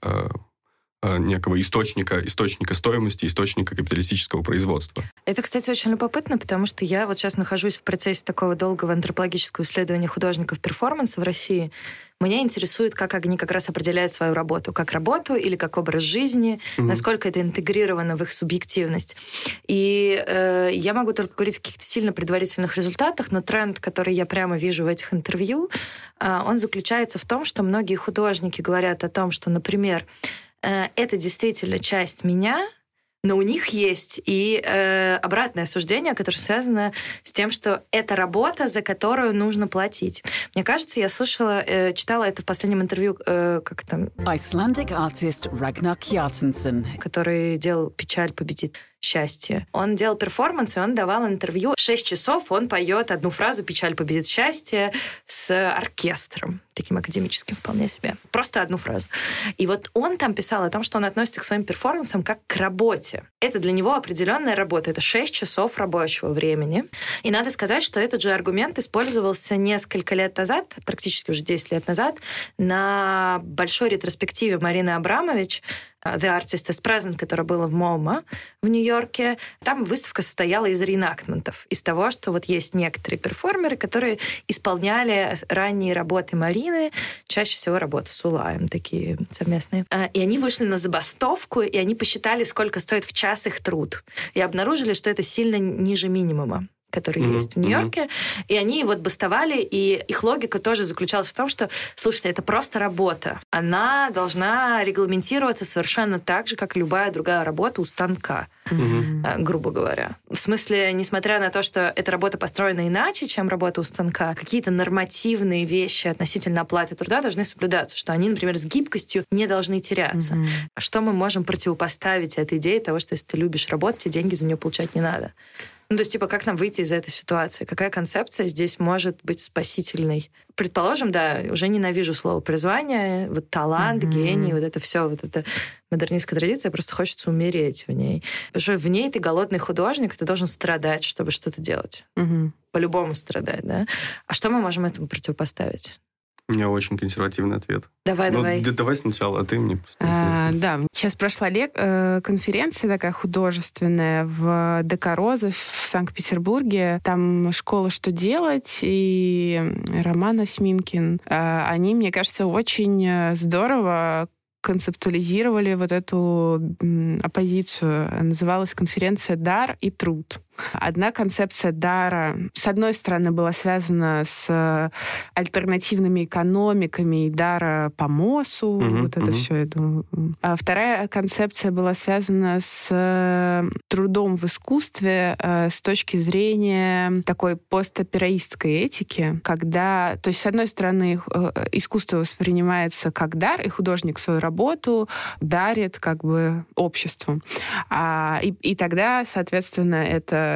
некого источника, источника стоимости, источника капиталистического производства. Это, кстати, очень любопытно, потому что я вот сейчас нахожусь в процессе такого долгого антропологического исследования художников перформанса в России. Меня интересует, как они как раз определяют свою работу, как работу или как образ жизни, mm-hmm. насколько это интегрировано в их субъективность. И э, я могу только говорить о каких-то сильно предварительных результатах, но тренд, который я прямо вижу в этих интервью, э, он заключается в том, что многие художники говорят о том, что, например, э, это действительно часть меня, но у них есть и э, обратное суждение, которое связано с тем, что это работа, за которую нужно платить. Мне кажется, я слышала, э, читала это в последнем интервью, э, как там... Icelandic artist Ragnar Kjartansson. Который делал «Печаль победит счастье». Он делал перформанс, и он давал интервью. Шесть часов он поет одну фразу «Печаль победит счастье» с оркестром таким академическим вполне себе. Просто одну фразу. И вот он там писал о том, что он относится к своим перформансам как к работе. Это для него определенная работа. Это 6 часов рабочего времени. И надо сказать, что этот же аргумент использовался несколько лет назад, практически уже 10 лет назад, на большой ретроспективе Марины Абрамович The Artist is Present, которая была в МОМА в Нью-Йорке. Там выставка состояла из рeenactmentов, из того, что вот есть некоторые перформеры, которые исполняли ранние работы Марины, чаще всего работы с Улаем, такие совместные. Э, и они вышли на забастовку, и они посчитали, сколько стоит в час их труд. И обнаружили, что это сильно ниже минимума которые mm-hmm. есть в Нью-Йорке, mm-hmm. и они вот бастовали, и их логика тоже заключалась в том, что, слушайте, это просто работа. Она должна регламентироваться совершенно так же, как и любая другая работа у станка, mm-hmm. грубо говоря. В смысле, несмотря на то, что эта работа построена иначе, чем работа у станка, какие-то нормативные вещи относительно оплаты труда должны соблюдаться, что они, например, с гибкостью не должны теряться. Mm-hmm. Что мы можем противопоставить этой идее того, что если ты любишь работать, тебе деньги за нее получать не надо? Ну, то есть, типа, как нам выйти из этой ситуации? Какая концепция здесь может быть спасительной? Предположим, да, уже ненавижу слово призвание, вот талант, mm-hmm. гений, вот это все, вот это модернистская традиция, просто хочется умереть в ней. Потому что в ней ты голодный художник, ты должен страдать, чтобы что-то делать. Mm-hmm. По-любому страдать, да? А что мы можем этому противопоставить? У меня очень консервативный ответ. Давай, ну, давай. Давай сначала, а ты мне. А, да, сейчас прошла лек- э, конференция такая художественная в ДК Роза в Санкт-Петербурге. Там школа «Что делать» и Роман Осьминкин. Э, они, мне кажется, очень э, здорово концептуализировали вот эту оппозицию. Называлась конференция «Дар и труд». Одна концепция дара, с одной стороны, была связана с альтернативными экономиками и дара по МОСу, угу, вот это угу. все, я думаю. А вторая концепция была связана с трудом в искусстве э, с точки зрения такой постопераистской этики, когда, то есть, с одной стороны, э, искусство воспринимается как дар, и художник свою работу дарит как бы обществу. А, и, и тогда, соответственно, это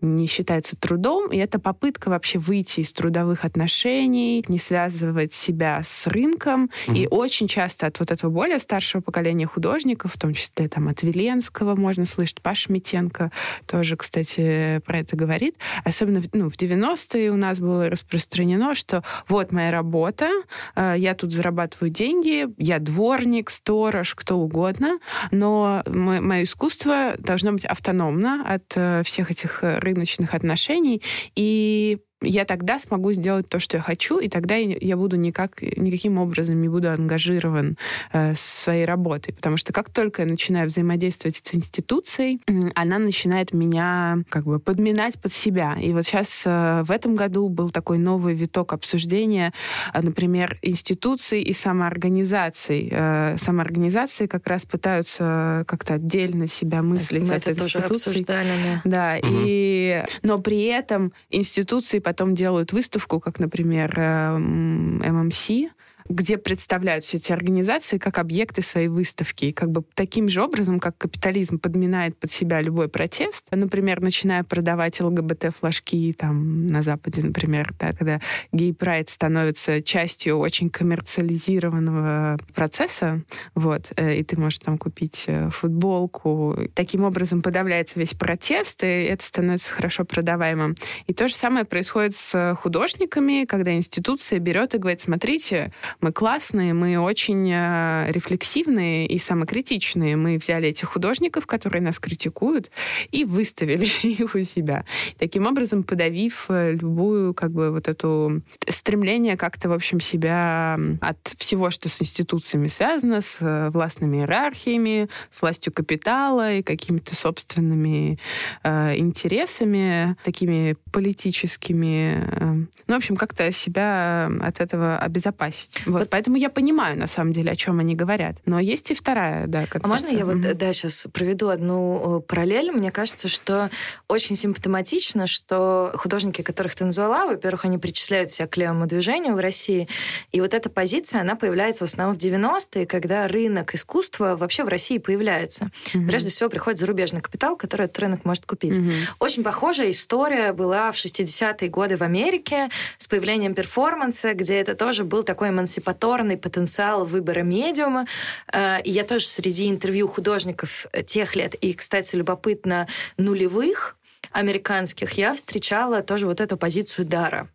не считается трудом, и это попытка вообще выйти из трудовых отношений, не связывать себя с рынком. Mm-hmm. И очень часто от вот этого более старшего поколения художников, в том числе там от Веленского можно слышать, Паш Митенко тоже, кстати, про это говорит. Особенно ну, в 90-е у нас было распространено, что вот моя работа, э, я тут зарабатываю деньги, я дворник, сторож, кто угодно, но мое искусство должно быть автономно от э, всех этих этих э, рыночных отношений, и я тогда смогу сделать то, что я хочу, и тогда я буду никак, никаким образом не буду ангажирован э, своей работой. Потому что как только я начинаю взаимодействовать с институцией, она начинает меня как бы подминать под себя. И вот сейчас э, в этом году был такой новый виток обсуждения, э, например, институций и самоорганизаций. Э, самоорганизации как раз пытаются как-то отдельно себя мыслить Мы это тоже обсуждали, да. Да, угу. и... но при этом институции потом делают выставку, как, например, ММС, эм, где представляют все эти организации как объекты своей выставки. И как бы таким же образом, как капитализм подминает под себя любой протест, например, начиная продавать ЛГБТ-флажки там на Западе, например, да, когда гей-прайд становится частью очень коммерциализированного процесса, вот, э, и ты можешь там купить э, футболку. Таким образом подавляется весь протест, и это становится хорошо продаваемым. И то же самое происходит с художниками, когда институция берет и говорит, смотрите, мы классные, мы очень э, рефлексивные и самокритичные. Мы взяли этих художников, которые нас критикуют, и выставили их у себя. Таким образом, подавив э, любую, как бы, вот эту стремление как-то, в общем, себя от всего, что с институциями связано, с э, властными иерархиями, с властью капитала и какими-то собственными э, интересами, такими политическими. Э, ну, в общем, как-то себя от этого обезопасить. Вот. вот. Поэтому я понимаю, на самом деле, о чем они говорят. Но есть и вторая, да, концепция. А можно я вот, да, сейчас проведу одну э, параллель? Мне кажется, что очень симптоматично, что художники, которых ты назвала, во-первых, они причисляют себя к левому движению в России, и вот эта позиция, она появляется в основном в 90-е, когда рынок искусства вообще в России появляется. Угу. Прежде всего приходит зарубежный капитал, который этот рынок может купить. Угу. Очень похожая история была в 60-е годы в Америке с появлением перформанса, где это тоже был такой эмансипаторный потенциал выбора медиума. Э, и я тоже среди интервью художников тех лет, и, кстати, любопытно, нулевых, американских, я встречала тоже вот эту позицию дара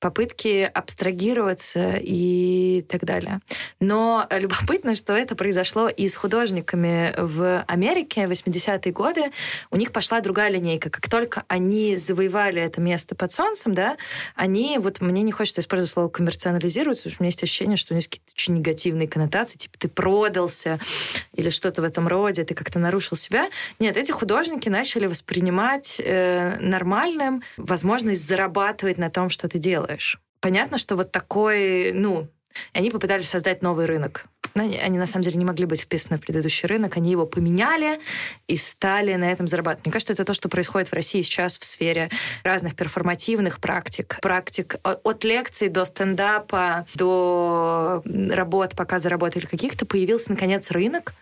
попытки абстрагироваться и так далее. Но любопытно, что это произошло и с художниками в Америке в 80-е годы. У них пошла другая линейка. Как только они завоевали это место под солнцем, да, они, вот мне не хочется использовать слово коммерциализировать, потому что у меня есть ощущение, что у них какие-то очень негативные коннотации, типа ты продался или что-то в этом роде, ты как-то нарушил себя. Нет, эти художники начали воспринимать э, нормальным возможность зарабатывать на том, что ты делаешь делаешь. Понятно, что вот такой, ну, они попытались создать новый рынок. Но они, они на самом деле не могли быть вписаны в предыдущий рынок, они его поменяли и стали на этом зарабатывать. Мне кажется, это то, что происходит в России сейчас в сфере разных перформативных практик. Практик от лекций до стендапа, до работ, пока заработали каких-то, появился, наконец, рынок.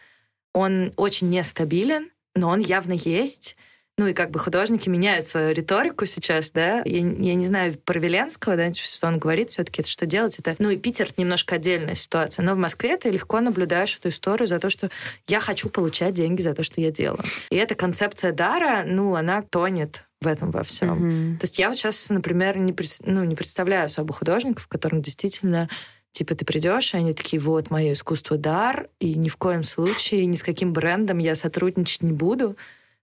Он очень нестабилен, но он явно есть. Ну и как бы художники меняют свою риторику сейчас, да. Я, я не знаю про Веленского, да, что он говорит все-таки, это что делать. Это, ну и Питер немножко отдельная ситуация. Но в Москве ты легко наблюдаешь эту историю за то, что я хочу получать деньги за то, что я делаю. И эта концепция дара, ну, она тонет в этом во всем. Mm-hmm. То есть я вот сейчас, например, не, ну, не представляю особо художников, которым действительно Типа ты придешь, и они такие, вот, мое искусство дар, и ни в коем случае ни с каким брендом я сотрудничать не буду.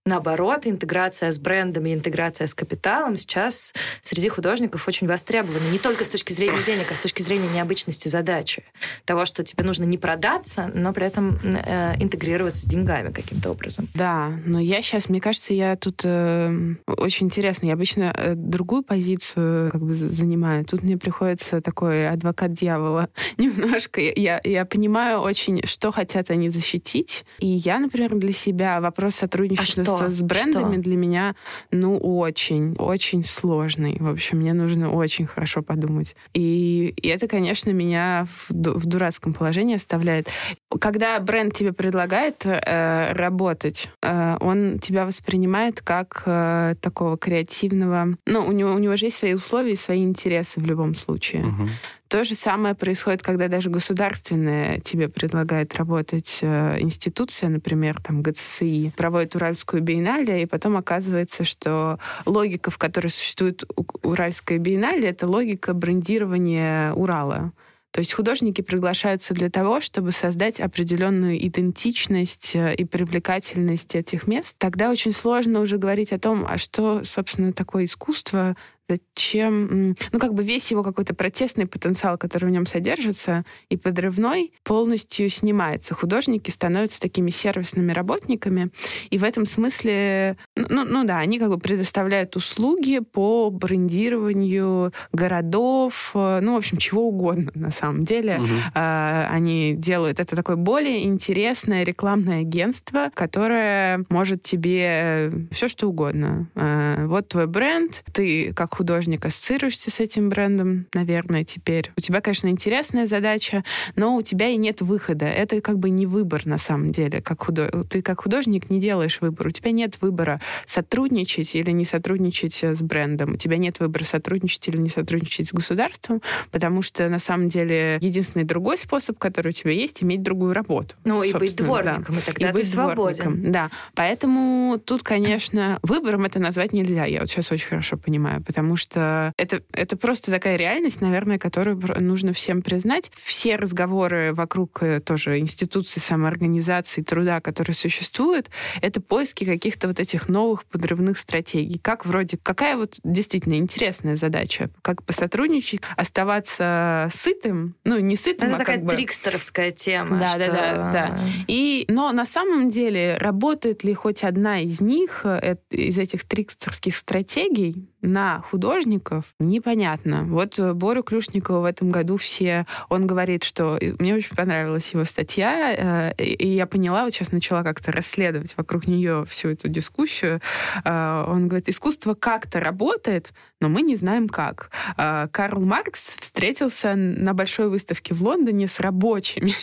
Наоборот, интеграция с брендами, интеграция с капиталом сейчас среди художников очень востребована. Не только с точки зрения денег, а с точки зрения необычности задачи. Того, что тебе нужно не продаться, но при этом э, интегрироваться с деньгами каким-то образом. Да, но я сейчас, мне кажется, я тут э, очень интересно. Я обычно э, другую позицию как бы занимаю. Тут мне приходится такой адвокат дьявола немножко. Я, я понимаю очень, что хотят они защитить. И я, например, для себя вопрос сотрудничества а что? с брендами что? для меня, ну, очень, очень сложный. В общем, мне нужно очень хорошо подумать. И, и это, конечно, меня в, в дурацком положении оставляет. Когда бренд тебе предлагает э, работать, э, он тебя воспринимает как э, такого креативного... Ну, у него, у него же есть свои условия, свои интересы в любом случае. Угу. То же самое происходит, когда даже государственная тебе предлагает работать э, институция, например, там ГЦСИ, проводит Уральскую биеннале, и потом оказывается, что логика, в которой существует Уральская биеннале, это логика брендирования Урала. То есть художники приглашаются для того, чтобы создать определенную идентичность э, и привлекательность этих мест. Тогда очень сложно уже говорить о том, а что, собственно, такое искусство, зачем, ну, как бы весь его какой-то протестный потенциал, который в нем содержится, и подрывной, полностью снимается. Художники становятся такими сервисными работниками, и в этом смысле, ну, ну да, они как бы предоставляют услуги по брендированию городов, ну, в общем, чего угодно на самом деле. Угу. Они делают это такое более интересное рекламное агентство, которое может тебе все что угодно. А, вот твой бренд, ты как художник ассоциируешься с этим брендом, наверное, теперь. У тебя, конечно, интересная задача, но у тебя и нет выхода. Это как бы не выбор на самом деле. Как худо... Ты как художник не делаешь выбор. У тебя нет выбора сотрудничать или не сотрудничать с брендом. У тебя нет выбора сотрудничать или не сотрудничать с государством, потому что на самом деле единственный другой способ, который у тебя есть, иметь другую работу. Ну и быть дворником, да. и тогда и ты быть свободен. Дворником. Да. Поэтому тут, конечно, выбором это назвать нельзя. Я вот сейчас очень хорошо понимаю, потому потому что это, это просто такая реальность, наверное, которую нужно всем признать. Все разговоры вокруг э, тоже институций самоорганизации труда, которые существуют, это поиски каких-то вот этих новых подрывных стратегий. Как вроде, какая вот действительно интересная задача, как посотрудничать, оставаться сытым, ну не сытым, это а такая как бы... трикстеровская тема. Да, что... да, да, да. И, но на самом деле работает ли хоть одна из них, э, из этих трикстерских стратегий, на художников непонятно. Вот э, Борю Клюшникова в этом году все... Он говорит, что... Мне очень понравилась его статья, э, и я поняла, вот сейчас начала как-то расследовать вокруг нее всю эту дискуссию. Э, он говорит, искусство как-то работает, но мы не знаем как. Карл Маркс встретился на большой выставке в Лондоне с рабочими,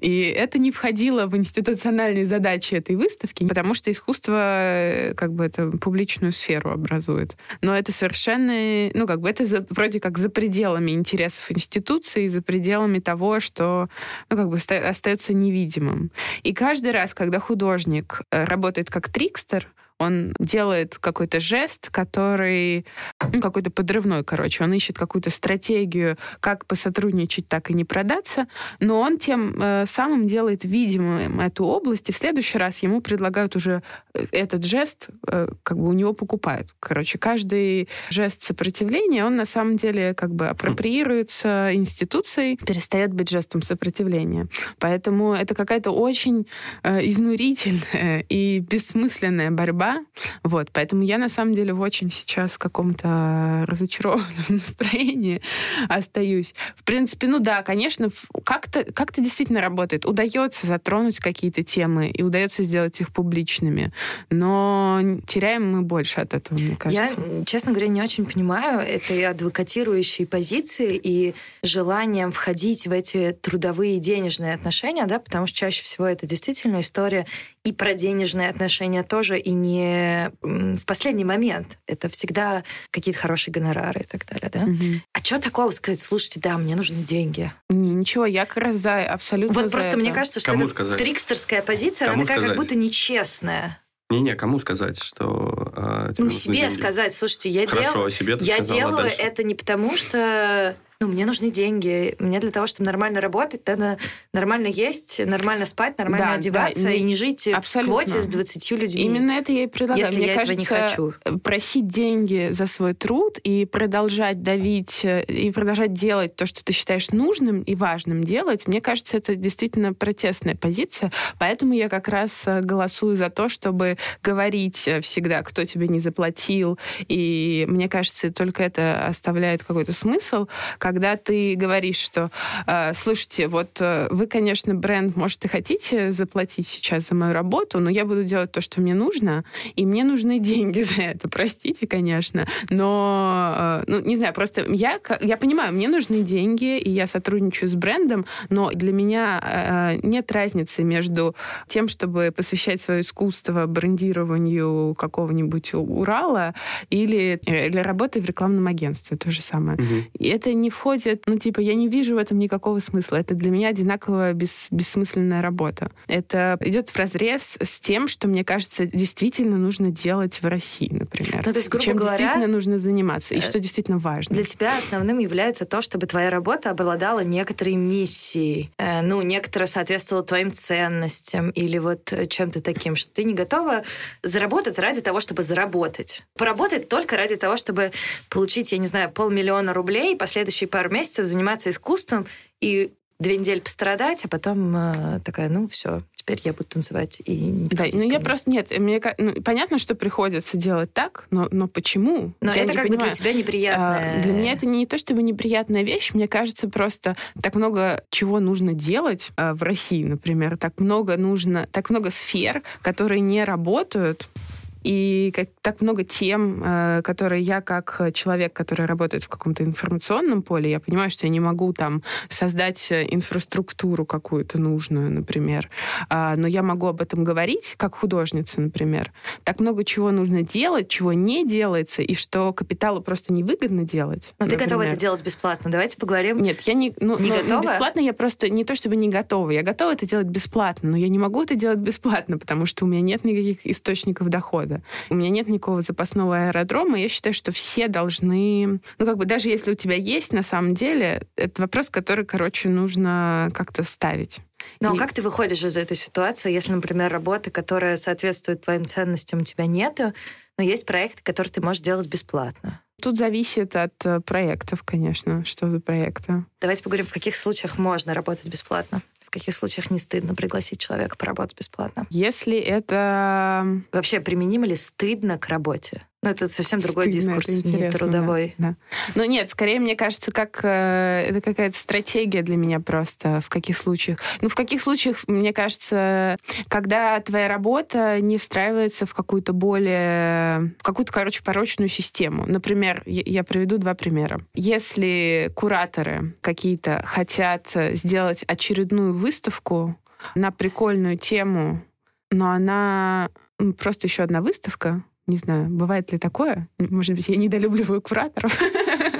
и это не входило в институциональные задачи этой выставки, потому что искусство как бы это публичную сферу образует. Но это это совершенно, ну, как бы это за, вроде как за пределами интересов институции, за пределами того, что, ну, как бы остается невидимым. И каждый раз, когда художник э, работает как трикстер, он делает какой-то жест, который, ну, какой-то подрывной, короче, он ищет какую-то стратегию, как посотрудничать, так и не продаться, но он тем э, самым делает видимым эту область, и в следующий раз ему предлагают уже э, этот жест, э, как бы у него покупают. Короче, каждый жест сопротивления, он на самом деле как бы апроприируется институцией, перестает быть жестом сопротивления. Поэтому это какая-то очень э, изнурительная и бессмысленная борьба борьба. Вот, поэтому я на самом деле в очень сейчас каком-то разочарованном настроении остаюсь. В принципе, ну да, конечно, как-то как действительно работает. Удается затронуть какие-то темы и удается сделать их публичными. Но теряем мы больше от этого, мне кажется. Я, честно говоря, не очень понимаю этой адвокатирующей позиции и желанием входить в эти трудовые денежные отношения, да, потому что чаще всего это действительно история и про денежные отношения тоже, и не в последний момент. Это всегда какие-то хорошие гонорары и так далее, да? Угу. А что такого сказать? Слушайте, да, мне нужны деньги. Не, ничего, я как раз за абсолютно Вот за просто это. мне кажется, что Кому это сказать? трикстерская позиция, Кому она такая сказать? как будто нечестная. Не-не, кому сказать, что... э, Ну, себе деньги? сказать, слушайте, я, Хорошо, дел... а себе я сказала, делаю дальше? это не потому, что ну, мне нужны деньги. Мне для того, чтобы нормально работать, надо нормально есть, нормально спать, нормально Да, одеваться да, и не жить абсолютно. в квоте с 20 людьми. Именно это я и предлагаю. Если Мне я этого кажется, не хочу. просить деньги за свой труд и продолжать давить, э, и продолжать делать то, что ты считаешь нужным и важным делать, мне кажется, это действительно протестная позиция. Поэтому я как раз э, голосую за то, чтобы говорить э, всегда, кто тебе не заплатил. И мне кажется, только это оставляет какой-то смысл, когда ты говоришь, что, э, слушайте, вот э, вы, конечно, бренд, может, и хотите заплатить сейчас за мою работу, но я буду делать то, что мне нужно, и мне нужны деньги за это, простите, конечно, но, э, ну, не знаю, просто я, я понимаю, мне нужны деньги, и я сотрудничаю с брендом, но для меня нет разницы между тем, чтобы посвящать свое искусство брендированию какого-нибудь Урала или, или работы в рекламном агентстве, то же самое. Мгм. И это не входит, ну, типа, я не вижу в этом никакого смысла. Это для меня одинаково бес- бессмысленная работа. Это идет в разрез с тем, что, мне кажется, действительно нужно делать в России, например. Ну, то есть, грубо Чем говоря, действительно нужно заниматься, и э, что действительно важно. Для тебя основным является то, чтобы твоя работа обладала некоторой миссией, э, ну, некоторая соответствовала твоим ценностям или вот э, чем-то таким, что ты не готова заработать ради того, чтобы заработать. Поработать только ради того, чтобы получить, я не знаю, полмиллиона рублей, последующие пару месяцев заниматься искусством и две недели пострадать, а потом э, такая, ну, все, теперь я буду танцевать и не Да, ну я просто нет, мне ну, понятно, что приходится делать так, но, но почему? Но Я это как бы для тебя неприятно. А, Для меня это не то чтобы неприятная вещь, мне кажется, просто так много чего нужно делать а, в России, например, так много нужно, так много сфер, которые не работают, и как, так много тем, э, которые я как человек, который работает в каком-то информационном поле, я понимаю, что я не могу там создать э, инфраструктуру какую-то нужную, например, А, но я могу об этом говорить как художница, например. Так много чего нужно делать, чего не делается, и что капиталу просто невыгодно делать. Но ты готова например. это делать бесплатно. Давайте поговорим. Нет, я не, ну, Не ну, готова? бесплатно я просто не то чтобы не готова. Я готова это делать бесплатно, но я не могу это делать бесплатно, потому что у меня нет никаких источников дохода. Надо. У меня нет никакого запасного аэродрома. Я считаю, что все должны... Ну, как бы даже если у тебя есть, на самом деле, это вопрос, который, короче, нужно как-то ставить. Ну, И- а как ты выходишь из этой ситуации, если, например, работы, которая соответствует твоим ценностям, у тебя нету, но есть проекты, которые ты можешь делать бесплатно? Тут зависит от э, проектов, конечно. Что за проекты? Давайте поговорим, в каких случаях можно работать бесплатно, каких случаях не стыдно пригласить человека поработать бесплатно. Если это... Вообще, применимо ли стыдно к работе? Ну, это совсем другой Стыдно, дискурс, не трудовой. Да, да. Ну нет, скорее, мне кажется, как э, это какая-то стратегия для меня просто. В каких случаях? Ну, в каких случаях, мне кажется, когда твоя работа не встраивается в какую-то более... в какую-то, короче, порочную систему. Например, я, я приведу два примера. Если кураторы какие-то хотят сделать очередную выставку на прикольную тему, но она просто еще одна выставка, не знаю, бывает ли такое? Может быть, я недолюбливаю кураторов.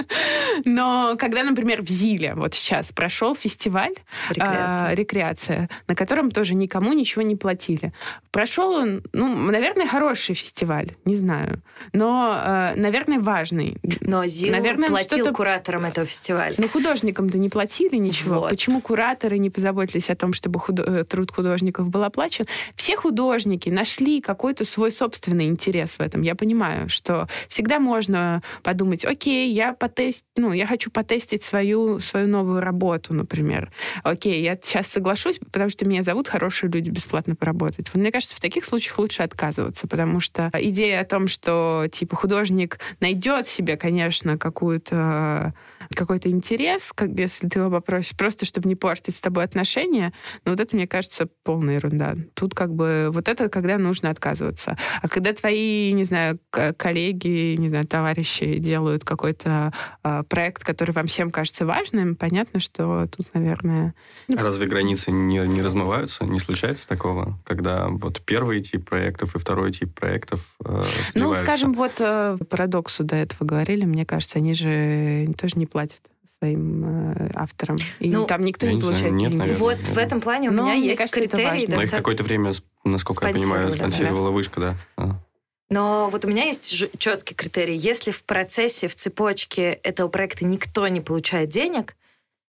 Но когда, например, в Зиле вот сейчас прошел фестиваль Рекреация. а, рекреация, на котором тоже никому ничего не платили. Прошел он, ну, наверное, хороший фестиваль, не знаю, но, э, наверное, важный. Но ЗИЛ Наверное, платил кураторам этого фестиваля. Но художникам-то не платили ничего. Вот. Почему кураторы не позаботились о том, чтобы худо- э, труд художников был оплачен? Все художники нашли какой-то свой собственный интерес в этом. Я понимаю, что всегда можно подумать, окей, я потест, ну, я хочу потестить свою, свою новую работу, например. Окей, я сейчас соглашусь, потому что меня зовут хорошие люди бесплатно поработать. Вот мне кажется, в таких случаях лучше отказываться, потому что идея о том, что типа художник найдет себе, конечно, какую-то какой-то интерес, как если ты его попросишь, просто чтобы не портить с тобой отношения, но вот это, мне кажется, полная ерунда. Тут как бы вот это, когда нужно отказываться. А когда твои, не знаю, коллеги, не знаю, товарищи делают какой-то а, проект, который вам всем кажется важным, понятно, что тут, наверное... А разве границы не, не размываются? Не случается такого, когда вот первый тип проектов и второй тип проектов э, Ну, скажем, вот э, парадоксу до этого говорили, мне кажется, они же тоже не платят своим э, авторам. И Ну, там никто не не знаю, получает нет, деньги. наверное. Вот в этом плане у Ну, меня есть кажется, критерии. Но их какое-то время, насколько я понимаю, Спонсировали, да. спонсировала вышка, да. А. Но вот у меня есть четкий критерий. Если в процессе, в цепочке этого проекта никто не получает денег,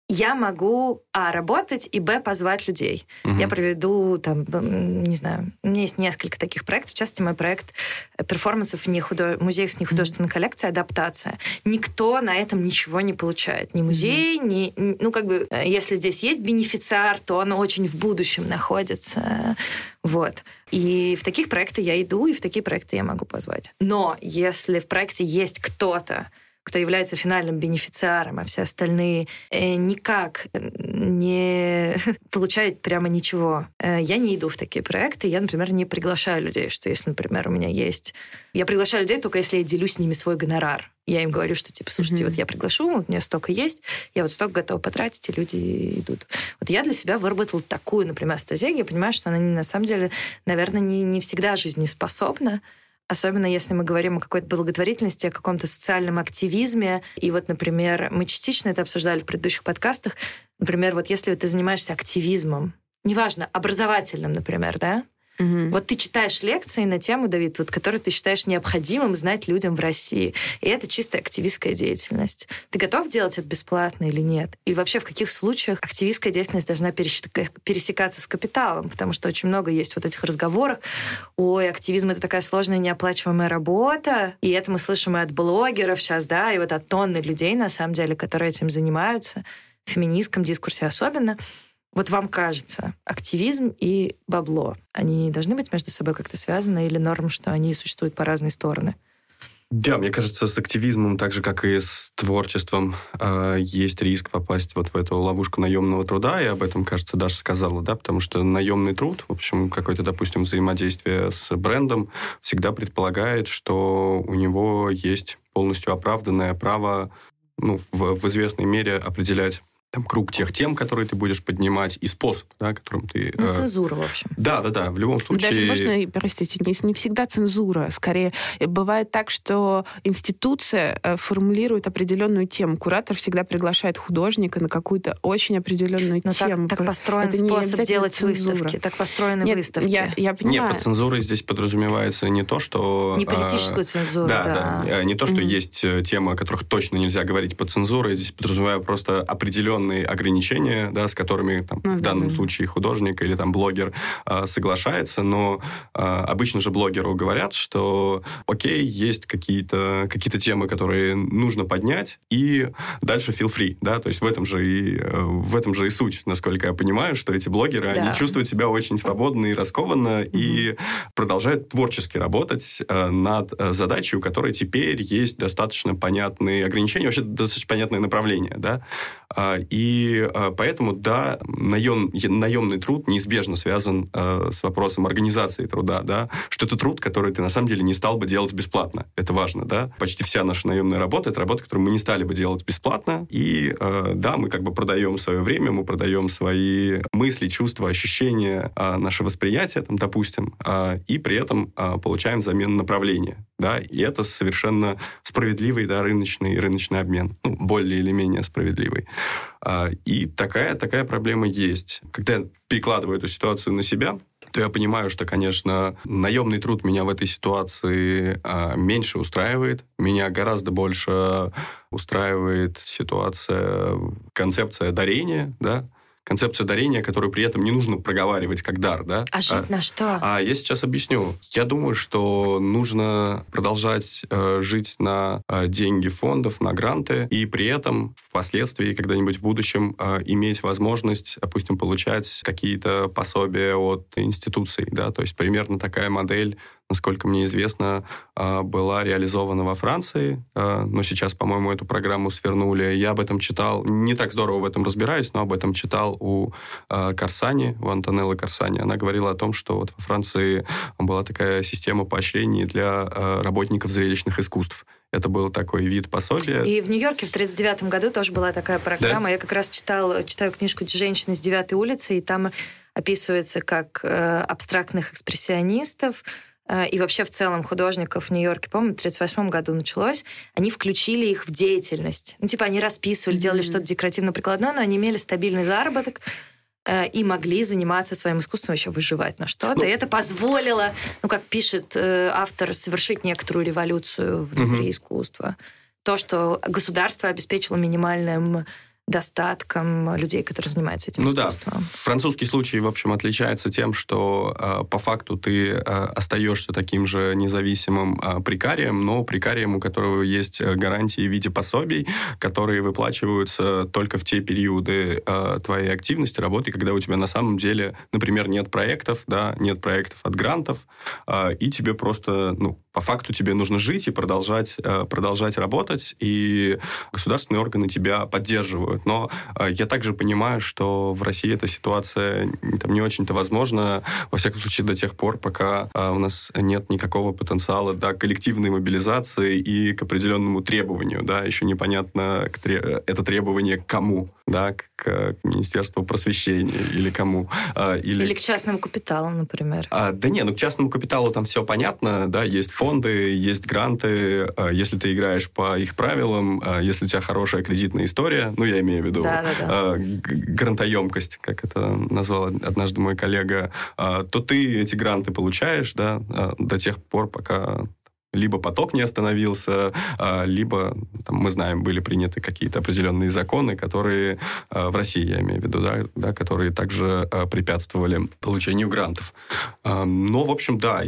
я могу, а, работать, и, б, позвать людей. Мгм. Я проведу, там, не знаю, у меня есть несколько таких проектов. В частности, мой проект э, перформансов в нехудо... музеях с нехудожественной коллекцией «Адаптация». Никто на этом ничего не получает. Ни музей, ни... Ну, как бы, э, если здесь есть бенефициар, то он очень в будущем находится. Вот. И в таких проекты я иду, и в такие проекты я могу позвать. Но если в проекте есть кто-то, кто является финальным бенефициаром, а все остальные э, никак не получают прямо ничего. Э, я не иду в такие проекты. Я, например, не приглашаю людей, что если, например, у меня есть... Я приглашаю людей только если я делюсь с ними свой гонорар. Я им говорю, что типа, слушайте, Мгм. вот я приглашу, вот у меня столько есть, я вот столько готова потратить, и люди идут. Вот я для себя выработала такую, например, стратегию. Я понимаю, что она на самом деле, наверное, не, не всегда жизнеспособна. Особенно если мы говорим о какой-то благотворительности, о каком-то социальном активизме. И вот, например, мы частично это обсуждали в предыдущих подкастах. Например, вот если ты занимаешься активизмом, неважно, образовательным, например, да, Мгм. вот ты читаешь лекции на тему, Давид, вот, которые ты считаешь необходимым знать людям в России. И это чистая активистская деятельность. Ты готов делать это бесплатно или нет? И вообще в каких случаях активистская деятельность должна пересека- пересекаться с капиталом? Потому что очень много есть вот этих разговоров. Ой, активизм — это такая сложная неоплачиваемая работа. И это мы слышим и от блогеров сейчас, да, и вот от тонны людей, на самом деле, которые этим занимаются, в феминистском дискурсе особенно. Вот вам кажется, активизм и бабло, они должны быть между собой как-то связаны или норм, что они существуют по разные стороны? Да, мне кажется, с активизмом, так же, как и с творчеством, э, есть риск попасть вот в эту ловушку наемного труда, и об этом, кажется, Даша сказала, да, потому что наемный труд, в общем, какое-то, допустим, взаимодействие с брендом всегда предполагает, что у него есть полностью оправданное право ну, в, в известной мере определять там, круг тех тем, которые ты будешь поднимать, и способ, да, которым ты... Ну, э... цензура, в общем. Да, да, да, в любом случае... Даже можно, простите, не, не всегда цензура. Скорее, бывает так, что институция э, формулирует определенную тему. Куратор всегда приглашает художника на какую-то очень определенную Но тему. Так, так построен Это способ делать цензура. выставки, так построены Нет, выставки. Я, я понимаю. Нет, под цензурой здесь подразумевается не то, что... Не политическую а, цензуру, да. Да, да. Не то, что mm-hmm. есть э, темы, о которых точно нельзя говорить под цензурой. Здесь подразумеваю просто определенные ограничения, да, с которыми там, mm-hmm. в данном случае художник или там блогер а, соглашается. Но а, обычно же блогеру говорят, что окей, есть какие-то какие темы, которые нужно поднять, и дальше feel free, да, то есть в этом же и э, в этом же и суть, насколько я понимаю, что эти блогеры, да. они чувствуют себя очень свободно и раскованно, mm-hmm. и продолжают творчески работать э, над э, задачей, у которой теперь есть достаточно понятные ограничения, вообще достаточно понятное направление, да, и а, поэтому, да, наем, наемный труд неизбежно связан а, с вопросом организации труда, да, что это труд, который ты на самом деле не стал бы делать бесплатно. Это важно, да. Почти вся наша наемная работа – это работа, которую мы не стали бы делать бесплатно. И, да, мы как бы продаем свое время, мы продаем свои мысли, чувства, ощущения, наше восприятие, там, допустим, и при этом получаем взамен направления, да, и это совершенно справедливый, да, рыночный, рыночный обмен, ну, более или менее справедливый. А, и такая, такая проблема есть. Когда я перекладываю эту ситуацию на себя, то я понимаю, что, конечно, наемный труд меня в этой ситуации а, меньше устраивает. Меня гораздо больше устраивает ситуация, концепция дарения, да, концепция дарения, которую при этом не нужно проговаривать как дар, да? А жить а, на что? А я сейчас объясню. Я думаю, что нужно продолжать э, жить на э, деньги фондов, на гранты, и при этом впоследствии, когда-нибудь в будущем, э, иметь возможность, допустим, получать какие-то пособия от институций, да, то есть примерно такая модель насколько мне известно, а, была реализована во Франции, а, но сейчас, по-моему, эту программу свернули. Я об этом читал, не так здорово в этом разбираюсь, но об этом читал у а, Корсани, у Антонеллы Корсани. Она говорила о том, что вот во Франции была такая система поощрений для работников зрелищных искусств. Это был такой вид пособия. И в Нью-Йорке в 1939 году тоже была такая программа. Да? Я как раз читал, читаю книжку «Женщины с девятой улицы», и там описывается, как э, абстрактных экспрессионистов и вообще в целом художников в Нью-Йорке, по-моему, в 1938 году началось, они включили их в деятельность. Ну, типа, они расписывали, mm-hmm. делали что-то декоративно-прикладное, но они имели стабильный заработок э, и могли заниматься своим искусством, еще выживать на что-то. Ну, и это позволило, ну, как пишет э, автор, совершить некоторую революцию внутри угу. искусства. То, что государство обеспечило минимальным достатком людей, которые занимаются этим ну искусством. да, французский случай, в общем, отличается тем, что э, по факту ты э, остаешься таким же независимым э, прикарием, но прикарием, у которого есть гарантии в виде пособий, которые выплачиваются только в те периоды э, твоей активности, работы, когда у тебя на самом деле, например, нет проектов, да, нет проектов от грантов, э, и тебе просто, ну, по факту тебе нужно жить и продолжать, э, продолжать работать, и государственные органы тебя поддерживают. Но э, я также понимаю, что в России эта ситуация там, не очень-то возможна, во всяком случае, до тех пор, пока э, у нас нет никакого потенциала да, коллективной мобилизации и к определенному требованию. Да, еще непонятно это требование кому, да, к, к Министерству просвещения или кому. Или, или к частному капиталу, например. А, да не, ну к частному капиталу там все понятно, да, есть фонд, фонды, есть гранты, а, если ты играешь по их правилам, а, если у тебя хорошая кредитная история, ну, я имею в виду да, да, да. грантоемкость, как это назвал однажды мой коллега, а, то ты эти гранты получаешь, да, до тех пор, пока либо поток не остановился, либо, там, мы знаем, были приняты какие-то определенные законы, которые в России, я имею в виду, да, да, которые также препятствовали получению грантов. Но, в общем, да,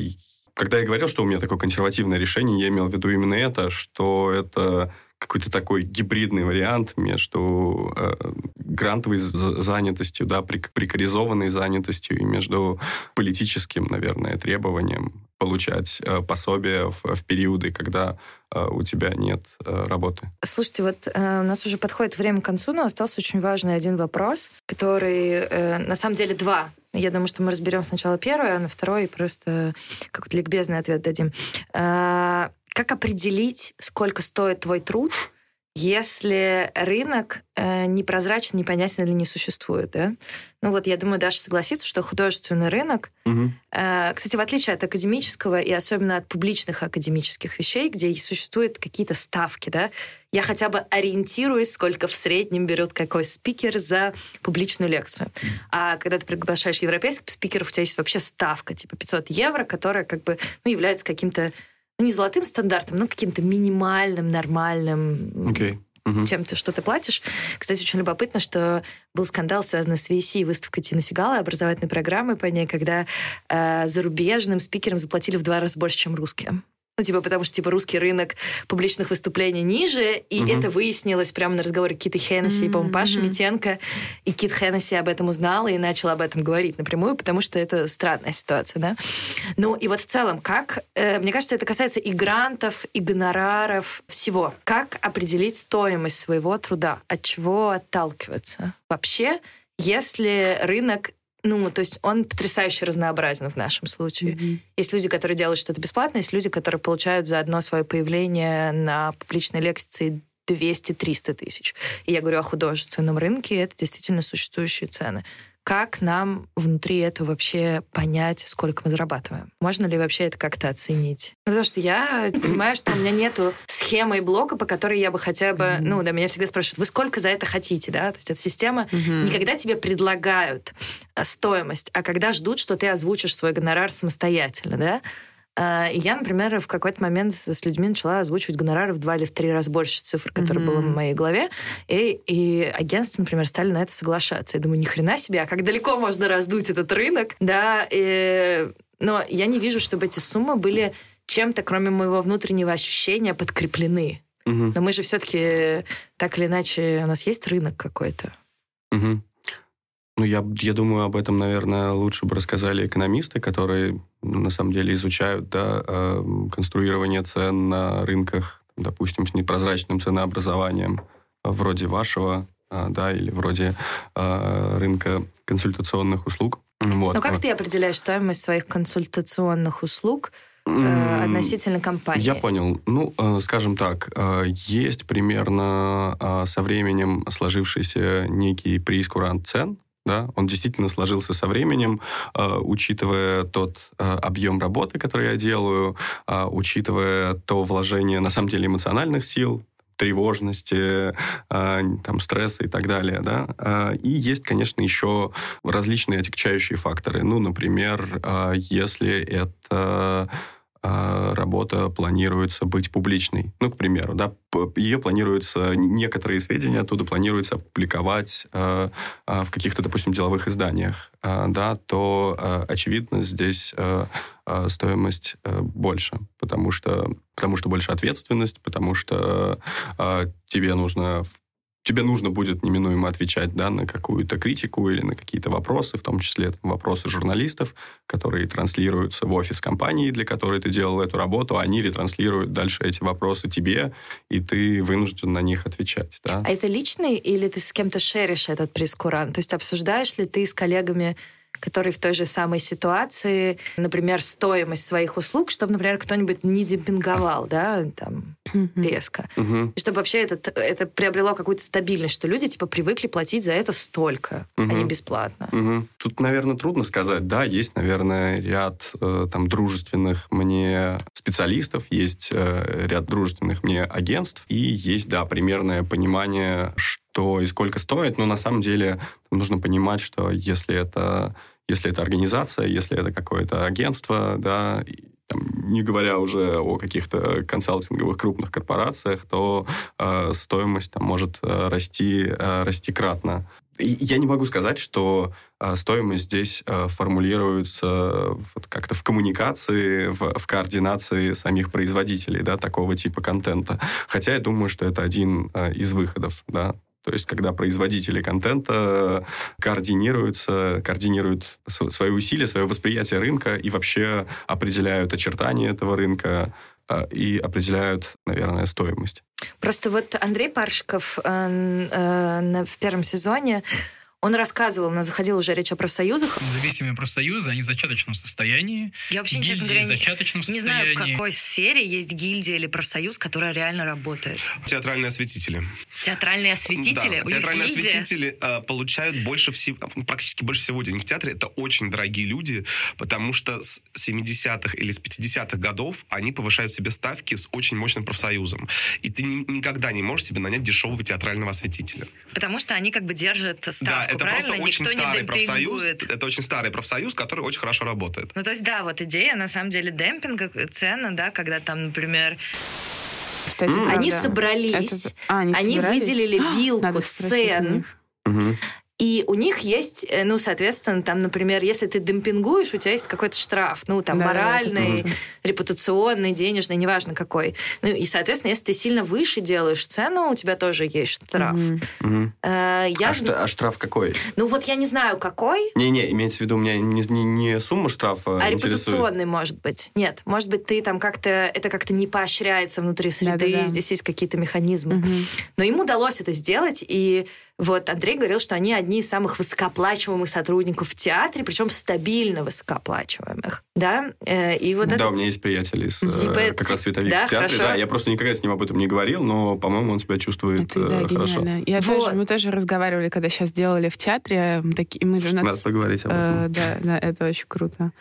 когда я говорил, что у меня такое консервативное решение, я имел в виду именно это, что это какой-то такой гибридный вариант между э, грантовой занятостью, да, прикоризованной занятостью и между политическим, наверное, требованием получать э, пособие в, в периоды, когда э, у тебя нет э, работы. Слушайте, вот э, у нас уже подходит время к концу, но остался очень важный один вопрос, который, э, на самом деле, два я думаю, что мы разберем сначала первое, а на второй просто какой-то ликбезный ответ дадим. А, как определить, сколько стоит твой труд, если рынок э, непрозрачен, непонятен или не существует, да? Ну вот я думаю, Даша согласится, что художественный рынок, Мгм. э, кстати, в отличие от академического и особенно от публичных академических вещей, где существуют какие-то ставки, да, я хотя бы ориентируюсь, сколько в среднем берет какой спикер за публичную лекцию. А когда ты приглашаешь европейских спикеров, у тебя есть вообще ставка, типа 500 евро, которая как бы ну, является каким-то ну, не золотым стандартом, но каким-то минимальным, нормальным. Мгм. чем-то, что ты платишь. Кстати, очень любопытно, что был скандал, связанный с VC, выставкой Тина Сигала, образовательной программы по ней, когда э, зарубежным спикерам заплатили в два раза больше, чем русским. Ну, типа, потому что, типа, русский рынок публичных выступлений ниже, и Мгм. это выяснилось прямо на разговоре Киты Хеннесси и, по-моему, Паши. Митенко. И Кит Хеннесси об этом узнал и начал об этом говорить напрямую, потому что это странная ситуация, да? Ну, и вот в целом, как... э, мне кажется, это касается и грантов, и гонораров, всего. Как определить стоимость своего труда? От чего отталкиваться? Вообще, если рынок ну, то есть он потрясающе разнообразен в нашем случае. Есть люди, которые делают что-то бесплатно, есть люди, которые получают за одно свое появление на публичной лекции 200-300 тысяч. И я говорю о художественном рынке, это действительно существующие цены. Как нам внутри этого вообще понять, сколько мы зарабатываем? Можно ли вообще это как-то оценить? Ну, потому что я понимаю, что у меня нету схемы и блока, по которой я бы хотя бы... Ну, да, меня всегда спрашивают, вы сколько за это хотите, да? То есть эта система не когда тебе предлагают а, стоимость, а когда ждут, что ты озвучишь свой гонорар самостоятельно, да? А, И я, например, в какой-то момент с людьми начала озвучивать гонорары в два или в три раза больше цифр, которые было в моей голове. И, и агентства, например, стали на это соглашаться. Я думаю, ни хрена себе, а как далеко можно раздуть этот рынок? Да, и- но я не вижу, чтобы эти суммы были чем-то, кроме моего внутреннего ощущения, подкреплены. Мгм. Но мы же все-таки так или иначе, у нас есть рынок какой-то. Мгм. Ну, я, я думаю, об этом, наверное, лучше бы рассказали экономисты, которые ну, на самом деле изучают да, э, конструирование цен на рынках, допустим, с непрозрачным ценообразованием, э, вроде вашего, э, да, или вроде э, рынка консультационных услуг. Вот. Но как ты определяешь стоимость своих консультационных услуг э, относительно компании? Я понял. Ну, э, скажем так, э, есть примерно э, со временем сложившийся некий прейскурант цен, да, он действительно сложился со временем, э, учитывая тот э, объем работы, который я делаю, э, учитывая то вложение, на самом деле, эмоциональных сил, тревожности, э, там, стресса и так далее. Да? Э, И есть, конечно, еще различные отягчающие факторы. Ну, например, э, если это работа планируется быть публичной. Ну, к примеру, да, ее планируется, некоторые сведения оттуда планируется опубликовать э, в каких-то, допустим, деловых изданиях, э, да, то, э, очевидно, здесь стоимость э, больше, потому что, потому что больше ответственность, потому что тебе нужно тебе нужно будет неминуемо отвечать да, на какую-то критику или на какие-то вопросы, в том числе вопросы журналистов, которые транслируются в офис компании, для которой ты делал эту работу, они ретранслируют дальше эти вопросы тебе, и ты вынужден на них отвечать. Да? А это личный или ты с кем-то шеришь этот прескурант? То есть обсуждаешь ли ты с коллегами, которые в той же самой ситуации, например, стоимость своих услуг, чтобы, например, кто-нибудь не демпинговал, да, там, резко. И чтобы вообще это, это приобрело какую-то стабильность, что люди, типа, привыкли платить за это столько, а не бесплатно. Мгм. Тут, наверное, трудно сказать. Да, есть, наверное, ряд э, там дружественных мне специалистов, есть э, ряд дружественных мне агентств, и есть, да, примерное понимание, что и сколько стоит. Но на самом деле нужно понимать, что если это, если это организация, если это какое-то агентство, да, там, не говоря уже о каких-то консалтинговых крупных корпорациях, то э, стоимость там может э, расти, э, расти кратно. И я не могу сказать, что э, стоимость здесь э, формулируется вот как-то в коммуникации, в, в координации самих производителей да, такого типа контента. Хотя я думаю, что это один э, из выходов. Да? То есть, когда производители контента координируются, координируют св- свои усилия, свое восприятие рынка и вообще определяют очертания этого рынка э, и определяют, наверное, стоимость. Просто вот Андрей Паршиков э, э, в первом сезоне Он рассказывал, но заходил уже речь о профсоюзах. Независимые профсоюзы, они в зачаточном состоянии. Я вообще, Гильдии честно говоря, в зачаточном не, не знаю, в какой сфере есть гильдия или профсоюз, которая реально работает. Театральные осветители. Театральные осветители? Да, У театральные гильдия? осветители э, получают больше всего, практически больше всего денег в театре. Это очень дорогие люди, потому что с 70-х или с 50-х годов они повышают себе ставки с очень мощным профсоюзом. И ты ни- никогда не можешь себе нанять дешевого театрального осветителя. Потому что они как бы держат ставку, да, это правильно? просто очень Никто старый профсоюз. Это очень старый профсоюз, который очень хорошо работает. Ну, то есть, да, вот идея, на самом деле, демпинга, цена, да, когда там, например, Кстати, они правда. собрались, Это- а, они они собрались? выделили вилку Надо спросить и у них есть, э, ну, соответственно, там, например, если ты демпингуешь, у тебя есть какой-то штраф, ну, там, Да, да, да, моральный, репутационный, денежный, неважно какой. Ну, и, соответственно, если ты сильно выше делаешь цену, у тебя тоже есть штраф. Мгм. Э, Я, А, шта- а штраф какой? ну, вот я не знаю, какой, Не-не, имеется в виду, у меня не, не- не сумма штрафа А интересует. репутационный, может быть. Нет, может быть, ты там как-то, это как-то не поощряется внутри среды, Да-да-да. здесь есть какие-то механизмы. Мгм. Но им удалось это сделать, и вот Андрей говорил, что они одни из самых высокооплачиваемых сотрудников в театре, причем стабильно высокооплачиваемых. Да, Э, и вот да, это... у меня есть приятель из Типа, как раз световик да, в театре. хорошо. Да, я просто никогда с ним об этом не говорил, но, по-моему, он себя чувствует Это, да, э, хорошо. гениально. Я Вот. тоже, мы тоже разговаривали, когда сейчас делали в театре. мы Такие, мы же у нас Надо поговорить об Э, этом. Да, да, это очень круто.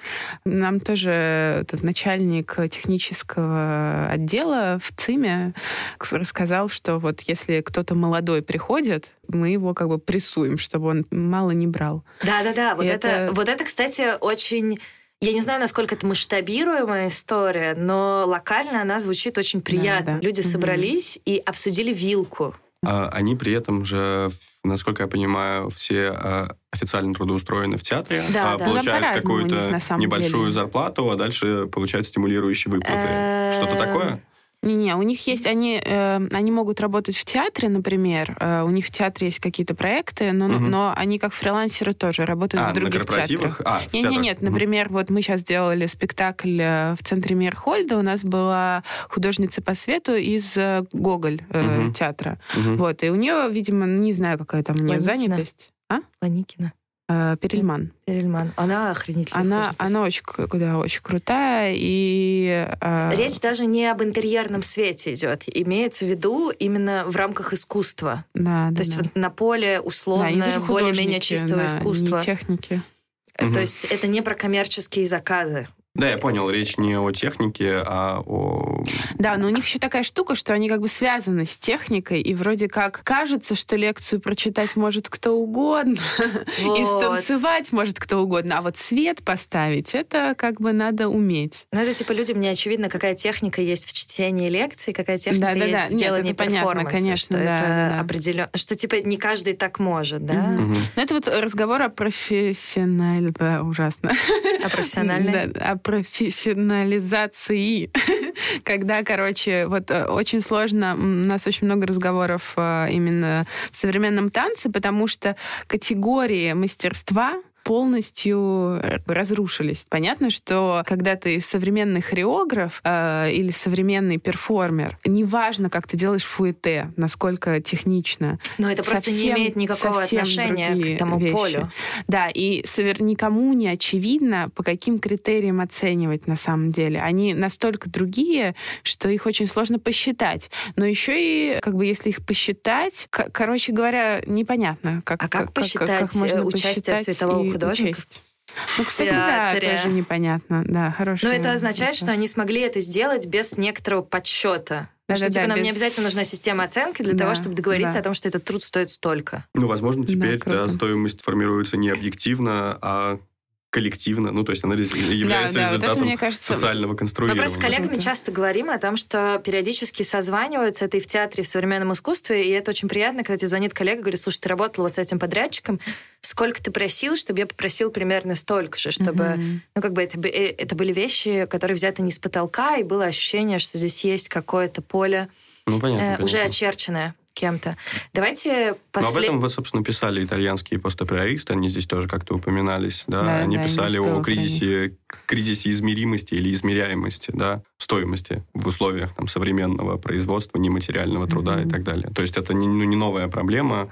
Нам тоже этот начальник технического отдела в ЦИМе рассказал, что вот если кто-то молодой приходит, мы его как бы прессуем, чтобы он мало не брал. Да-да-да, вот это... это- вот это, кстати, очень... Я не знаю, насколько это масштабируемая история, но локально она звучит очень приятно. да. Люди Мгм. собрались и обсудили вилку. А они при этом же, насколько я понимаю, все а, официально трудоустроены в театре, Да, а да. получают них, какую-то самом небольшую деле. зарплату, а дальше получают стимулирующие выплаты. Э, Что-то такое? Не-не, у них есть, они, э, они могут работать в театре, например, э, у них в театре есть какие-то проекты, но, Мгм. но они как фрилансеры тоже работают А, в на других корпоративах? театрах. А, в Не, не, театрах. нет, например, вот мы сейчас делали спектакль э, в центре Мирхольда, у нас была художница по свету из э, Гоголь э, Мгм. театра. Мгм. Вот, и у нее, видимо, не знаю, какая там у нее Ланикина. занятость. А? Ланикина. Э, Перельман. Перельман. Она охренительная. Она, она очень, да, очень крутая, и... э, Речь даже не об интерьерном свете идет. Имеется в виду именно в рамках искусства. да, То да, есть да. вот на поле Да, условно тоже более-менее чистого да, искусства. не техники. Мгм. То есть это не про коммерческие заказы. Да, я понял, речь не о технике, а о... Да, но у них еще такая штука, что они как бы связаны с техникой, и вроде как кажется, что лекцию прочитать может кто угодно, и Вот. станцевать может кто угодно, а вот свет поставить, это как бы надо уметь. Ну, это типа людям не очевидно, какая техника есть в чтении лекций, какая техника Да-да-да. есть в Нет, делании это понятно, перформанса. конечно, что да, это да, да. определенно... Что типа не каждый так может, да? Мгм. Ну, это вот разговор о профессиональ... Да, ужасно. А профессиональный? Да, о профессионализации. Когда, короче, вот э, очень сложно, у нас очень много разговоров э, именно в современном танце, потому что категории мастерства полностью э, разрушились. Понятно, что когда ты современный хореограф э, или современный перформер, неважно, как ты делаешь фуэте, насколько технично. Но это просто не совсем- имеет никакого отношения к тому вещи. полю. Да, и никому не очевидно, по каким критериям оценивать на самом деле. Они настолько другие, что их очень сложно посчитать. Но еще и, как бы, если их посчитать, короче говоря, непонятно, как, А как посчитать, можно э, участие посчитать светового и художника учесть. Ну, кстати, да, театре? тоже непонятно. Да, хорошо. Но это означает, что они смогли это сделать без некоторого подсчета. Да-да-да, что типа нам не без- обязательно нужна система оценки для Да, того, чтобы договориться да. о том, что этот труд стоит столько. Ну, возможно, Да, теперь круто. да, стоимость формируется не объективно, а коллективно. Ну, то есть она является да, вот это, результатом мне кажется, социального Мы конструирования. просто с коллегами часто говорим о том, что периодически созваниваются, это и в театре, и в современном искусстве, и это очень приятно, когда тебе звонит коллега и говорит, слушай, ты работала вот с этим подрядчиком, сколько ты просил, чтобы я попросил примерно столько же, чтобы, Мгм. ну, как бы это, э, это были вещи, которые взяты не с потолка, и было ощущение, что здесь есть какое-то поле Ну, понятно, э, уже понятно. очерченное кем-то. Давайте Ну, об послед... этом вот, собственно, писали итальянские постаприористы, они здесь тоже как-то упоминались, да, Да, они да, писали о кризисе кризисе измеримости или измеряемости, да, стоимости в условиях там, современного производства, нематериального труда mm-hmm. и так далее. То есть это не, ну, не новая проблема.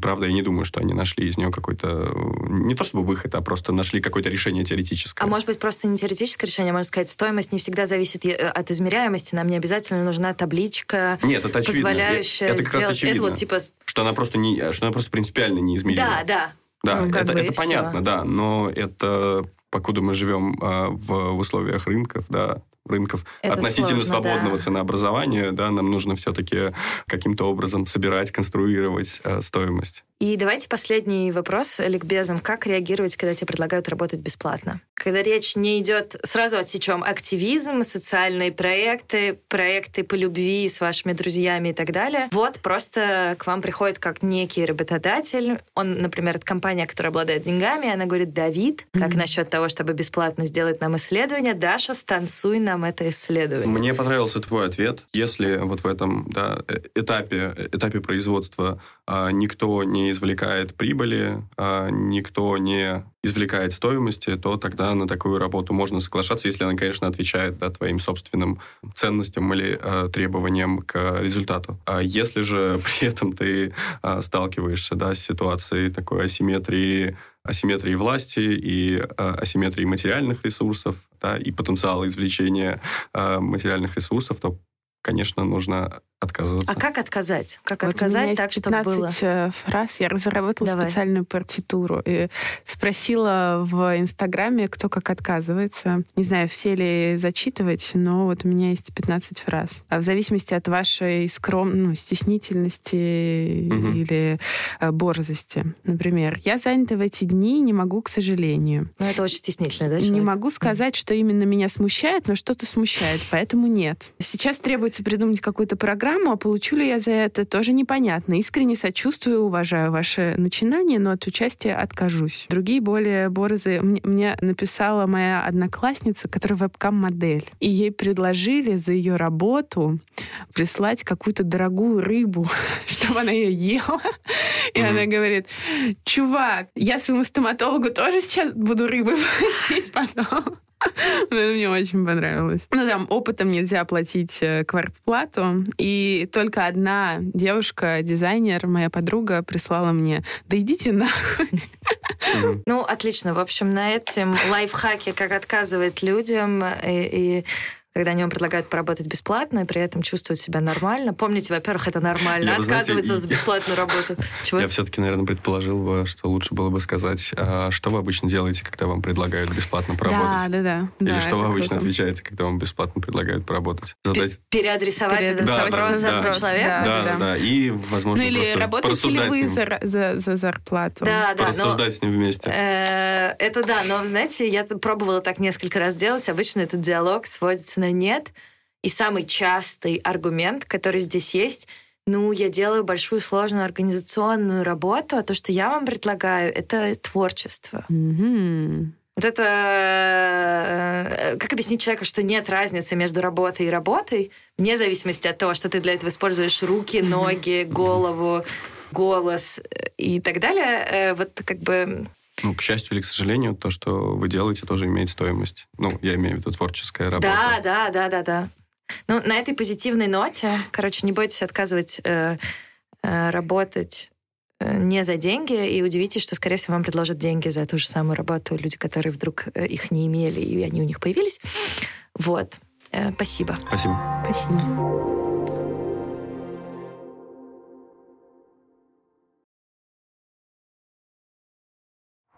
Правда, я не думаю, что они нашли из нее какой-то... Не то чтобы выход, а просто нашли какое-то решение теоретическое. А может быть, просто не теоретическое решение, можно сказать, стоимость не всегда зависит э, от измеряемости. Нам не обязательно нужна табличка, Нет, это позволяющая это раз сделать... очевидно, это вот типа... Что она просто не... Что она просто принципиально неизмерима. Да, да. Да, Ну, это, это понятно, всё. да, но это покуда мы живем а, в, в условиях рынков, да, рынков Это относительно сложно, свободного да. ценообразования, да, нам нужно все-таки каким-то образом собирать, конструировать а, стоимость. И давайте последний вопрос ликбезом. Как реагировать, когда тебе предлагают работать бесплатно? Когда речь не идет, сразу отсечем активизм, социальные проекты, проекты по любви с вашими друзьями и так далее. Вот просто к вам приходит как некий работодатель. Он, например, это компания, которая обладает деньгами, и она говорит, Давид, как насчет того, чтобы бесплатно сделать нам исследование? Даша, станцуй нам это исследование. Мне понравился твой ответ. Если вот в этом да, э- этапе, этапе производства а, никто не извлекает прибыли, а, никто не извлекает стоимости, то тогда на такую работу можно соглашаться, если она, конечно, отвечает да, твоим собственным ценностям или а, требованиям к результату. А если же при этом ты а, сталкиваешься да, с ситуацией такой асимметрии асимметрии власти и э, асимметрии материальных ресурсов, да, и потенциала извлечения э, материальных ресурсов, то, конечно, нужно отказываться. А как отказать? Как Вот у меня отказать так, чтобы 15 было? э, фраз. Я разработала Давай. специальную партитуру. И спросила в Инстаграме, кто как отказывается. Не знаю, все ли зачитывать, но вот у меня есть 15 фраз. А в зависимости от вашей скром... ну, стеснительности Мгм. или э, борзости. Например, я занята в эти дни, не могу, к сожалению. Ну, это очень стеснительно, да, Не человек? могу сказать, что именно меня смущает, но что-то смущает, поэтому нет. Сейчас требуется придумать какую-то программу, а получу ли я за это, тоже непонятно. Искренне сочувствую, уважаю ваше начинание, но от участия откажусь. Другие более борзые... Мне, написала моя одноклассница, которая вебкам-модель, и ей предложили за ее работу прислать какую-то дорогую рыбу, чтобы она ее ела. И она говорит, чувак, я своему стоматологу тоже сейчас буду рыбы платить потом. Ну, Это мне очень понравилось. Ну, там опытом нельзя платить э, квартплату. И только одна девушка, дизайнер, моя подруга, прислала мне, да идите нахуй. Ну, отлично. В общем, на этом лайфхаке, как отказывать людям, и, и когда они вам предлагают поработать бесплатно, и при этом чувствовать себя нормально. Помните, во-первых, это нормально. Я, знаете, Отказываться и- за бесплатную работу. Чего? Я все-таки, наверное, предположил бы, что лучше было бы сказать, а что вы обычно делаете, когда вам предлагают бесплатно Да, поработать? да, да. Или да, что вы обычно круто. отвечаете, когда вам бесплатно предлагают поработать? Задать... Переадресовать этот Переадресовать вопрос одному вопрос, человеку? да. Да, да, да. И, возможно, Ну или просто работаете ли вы за, за, за зарплату? Да, да, но Порассуждать с ним вместе. э, это да, но знаете, я пробовала так несколько раз делать. Обычно этот диалог сводится на нет. И самый частый аргумент, который здесь есть, ну, я делаю большую сложную организационную работу, а то, что я вам предлагаю, это творчество. Мгм. Вот это... э, Как объяснить человеку, что нет разницы между работой и работой, вне зависимости от того, что ты для этого используешь руки, ноги, голову, голос э, и так далее. Э, Вот как бы... Ну, к счастью или к сожалению, то, что вы делаете, тоже имеет стоимость. Ну, я имею в виду творческая работа. Да, да, да, да, да. Ну, на этой позитивной ноте, короче, не бойтесь отказывать э, э, работать э, не за деньги, и удивитесь, что, скорее всего, вам предложат деньги за ту же самую работу люди, которые вдруг э, их не имели, и они у них появились. Вот. Э, Спасибо. Спасибо. Спасибо.